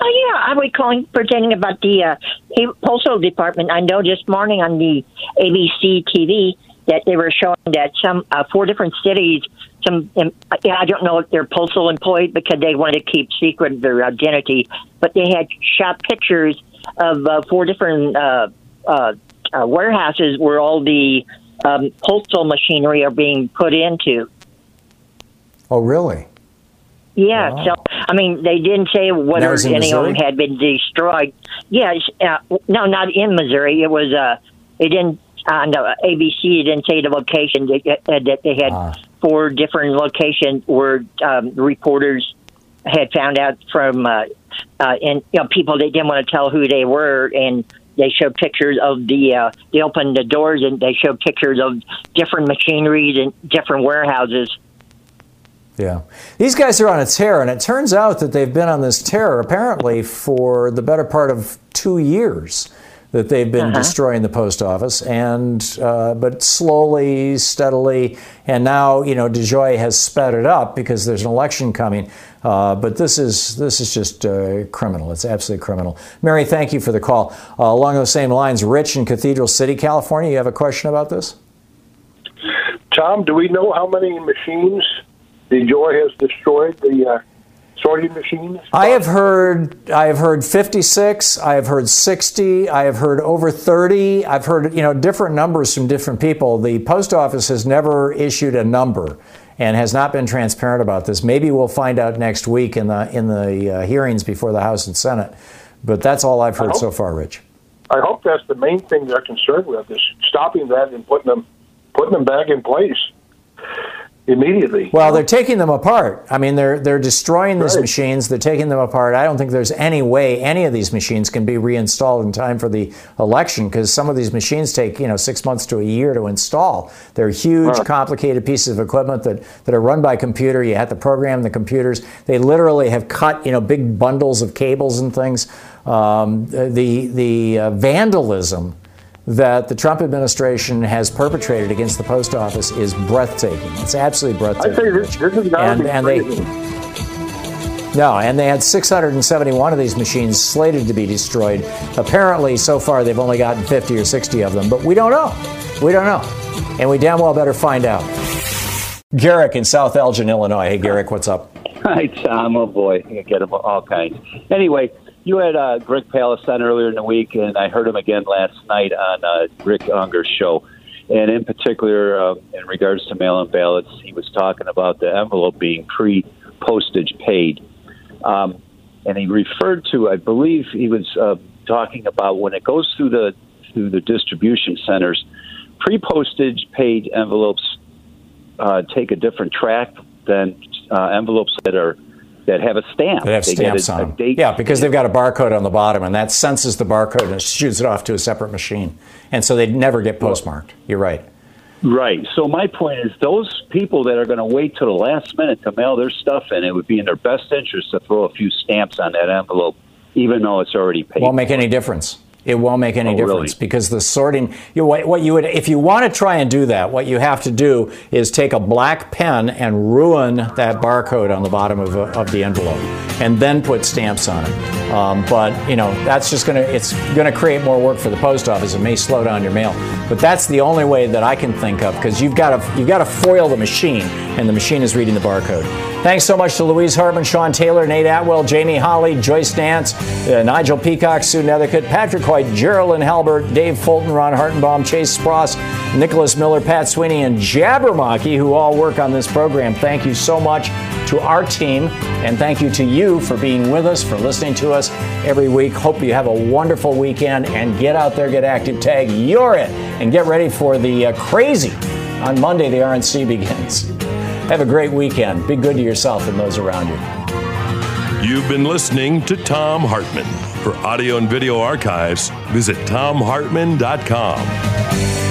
[SPEAKER 21] Oh, yeah, I was calling pertaining about the uh, postal department. I know this morning on the ABC TV that they were showing that some uh, four different cities, some um, I don't know if they're postal employees because they wanted to keep secret their identity, but they had shot pictures of uh, four different uh, uh, uh, warehouses where all the um, postal machinery are being put into.
[SPEAKER 2] Oh, really?
[SPEAKER 21] Yeah. Wow. So, I mean, they didn't say whether any
[SPEAKER 2] Missouri?
[SPEAKER 21] of them had been destroyed. Yes. Uh, no, not in Missouri. It was. Uh, it didn't on uh, ABC didn't say the location they, uh, that they had
[SPEAKER 2] Ah.
[SPEAKER 21] four different locations where um, reporters had found out from uh, uh, and you know people they didn't want to tell who they were and they showed pictures of the uh, they opened the doors and they showed pictures of different machineries and different warehouses.
[SPEAKER 2] Yeah. These guys are on a tear, and it turns out that they've been on this tear apparently for the better part of two years. That they've been
[SPEAKER 21] Uh-huh.
[SPEAKER 2] destroying the post office, and uh, but slowly, steadily, and now you know DeJoy has sped it up because there's an election coming. Uh, but this is this is just uh, criminal. It's absolutely criminal. Mary, thank you for the call. Uh, along those same lines, Rich in Cathedral City, California, you have a question about this?
[SPEAKER 22] Tom, do we know how many machines DeJoy has destroyed? The uh, sorting machines?
[SPEAKER 2] I have heard I have heard 56, I have heard 60, I have heard over 30. I've heard, you know, different numbers from different people. The post office has never issued a number and has not been transparent about this. Maybe we'll find out next week in the in the uh, hearings before the House and Senate. But that's all I've heard
[SPEAKER 22] hope-
[SPEAKER 2] so far, Rich.
[SPEAKER 22] I hope that's the main thing they're concerned with is stopping that and putting them putting them back in place immediately.
[SPEAKER 2] Well, they're taking them apart. I mean, they're they're destroying these
[SPEAKER 22] Right.
[SPEAKER 2] machines. They're taking them apart. I don't think there's any way any of these machines can be reinstalled in time for the election because some of these machines take you know six months to a year to install. They're huge, complicated pieces of equipment that that are run by computer. You have to program the computers. They literally have cut you know big bundles of cables and things. Um, the the uh, vandalism that the Trump administration has perpetrated against the post office is breathtaking. It's absolutely
[SPEAKER 22] I
[SPEAKER 2] breathtaking.
[SPEAKER 22] this, this is
[SPEAKER 2] And- and they- No, and they had 671 of these machines slated to be destroyed. Apparently, so far, they've only gotten 50 or 60 of them, but we don't know. We don't know. And we damn well better find out. Garrick in South Elgin, Illinois. Hey, Garrick, what's up?
[SPEAKER 23] Hi, Tom. Oh, boy. I get them all kinds. Anyway, you had uh, Greg Palast on earlier in the week, and I heard him again last night on uh, Rick Ungar's show. And in particular, uh, in regards to mail in ballots, he was talking about the envelope being pre postage paid. Um, and he referred to, I believe he was uh, talking about when it goes through the through the distribution centers, pre postage paid envelopes uh, take a different track than uh, envelopes that are that have a stamp.
[SPEAKER 2] They have
[SPEAKER 23] get
[SPEAKER 2] stamps
[SPEAKER 23] a-
[SPEAKER 2] on them. Yeah, because they've got a barcode on the bottom, and that senses the barcode and shoots it off to a separate machine. And so they never get postmarked. You're right.
[SPEAKER 23] Right. So my point is, those people that are going to wait till the last minute to mail their stuff in, it would be in their best interest to throw a few stamps on that envelope, even though it's already paid.
[SPEAKER 2] Won't make any difference. It won't make any
[SPEAKER 23] Oh, really?
[SPEAKER 2] difference because the sorting. You, what, what you would, if you want to try and do that, what you have to do is take a black pen and ruin that barcode on the bottom of, a, of the envelope, and then put stamps on it. Um, but you know that's just gonna it's gonna create more work for the post office. It may slow down your mail, but that's the only way that I can think of because you've got to you've got to foil the machine, and the machine is reading the barcode. Thanks so much to Louise Hartmann, Sean Taylor, Nate Atwell, Jamie Holly, Joyce Dance, uh, Nigel Peacock, Sue Nethercutt, Patrick Hoyt, Geraldine Halbert, Dave Fulton, Ron Hartenbaum, Chase Spross, Nicholas Miller, Pat Sweeney, and Jabbermocky, who all work on this program. Thank you so much to our team, and thank you to you for being with us, for listening to us every week. Hope you have a wonderful weekend and get out there, get active, tag you're it, and get ready for the uh, crazy on Monday. The RNC begins. Have a great weekend. Be good to yourself and those around you.
[SPEAKER 1] You've been listening to Thom Hartmann. For audio and video archives, visit thomhartmann.com.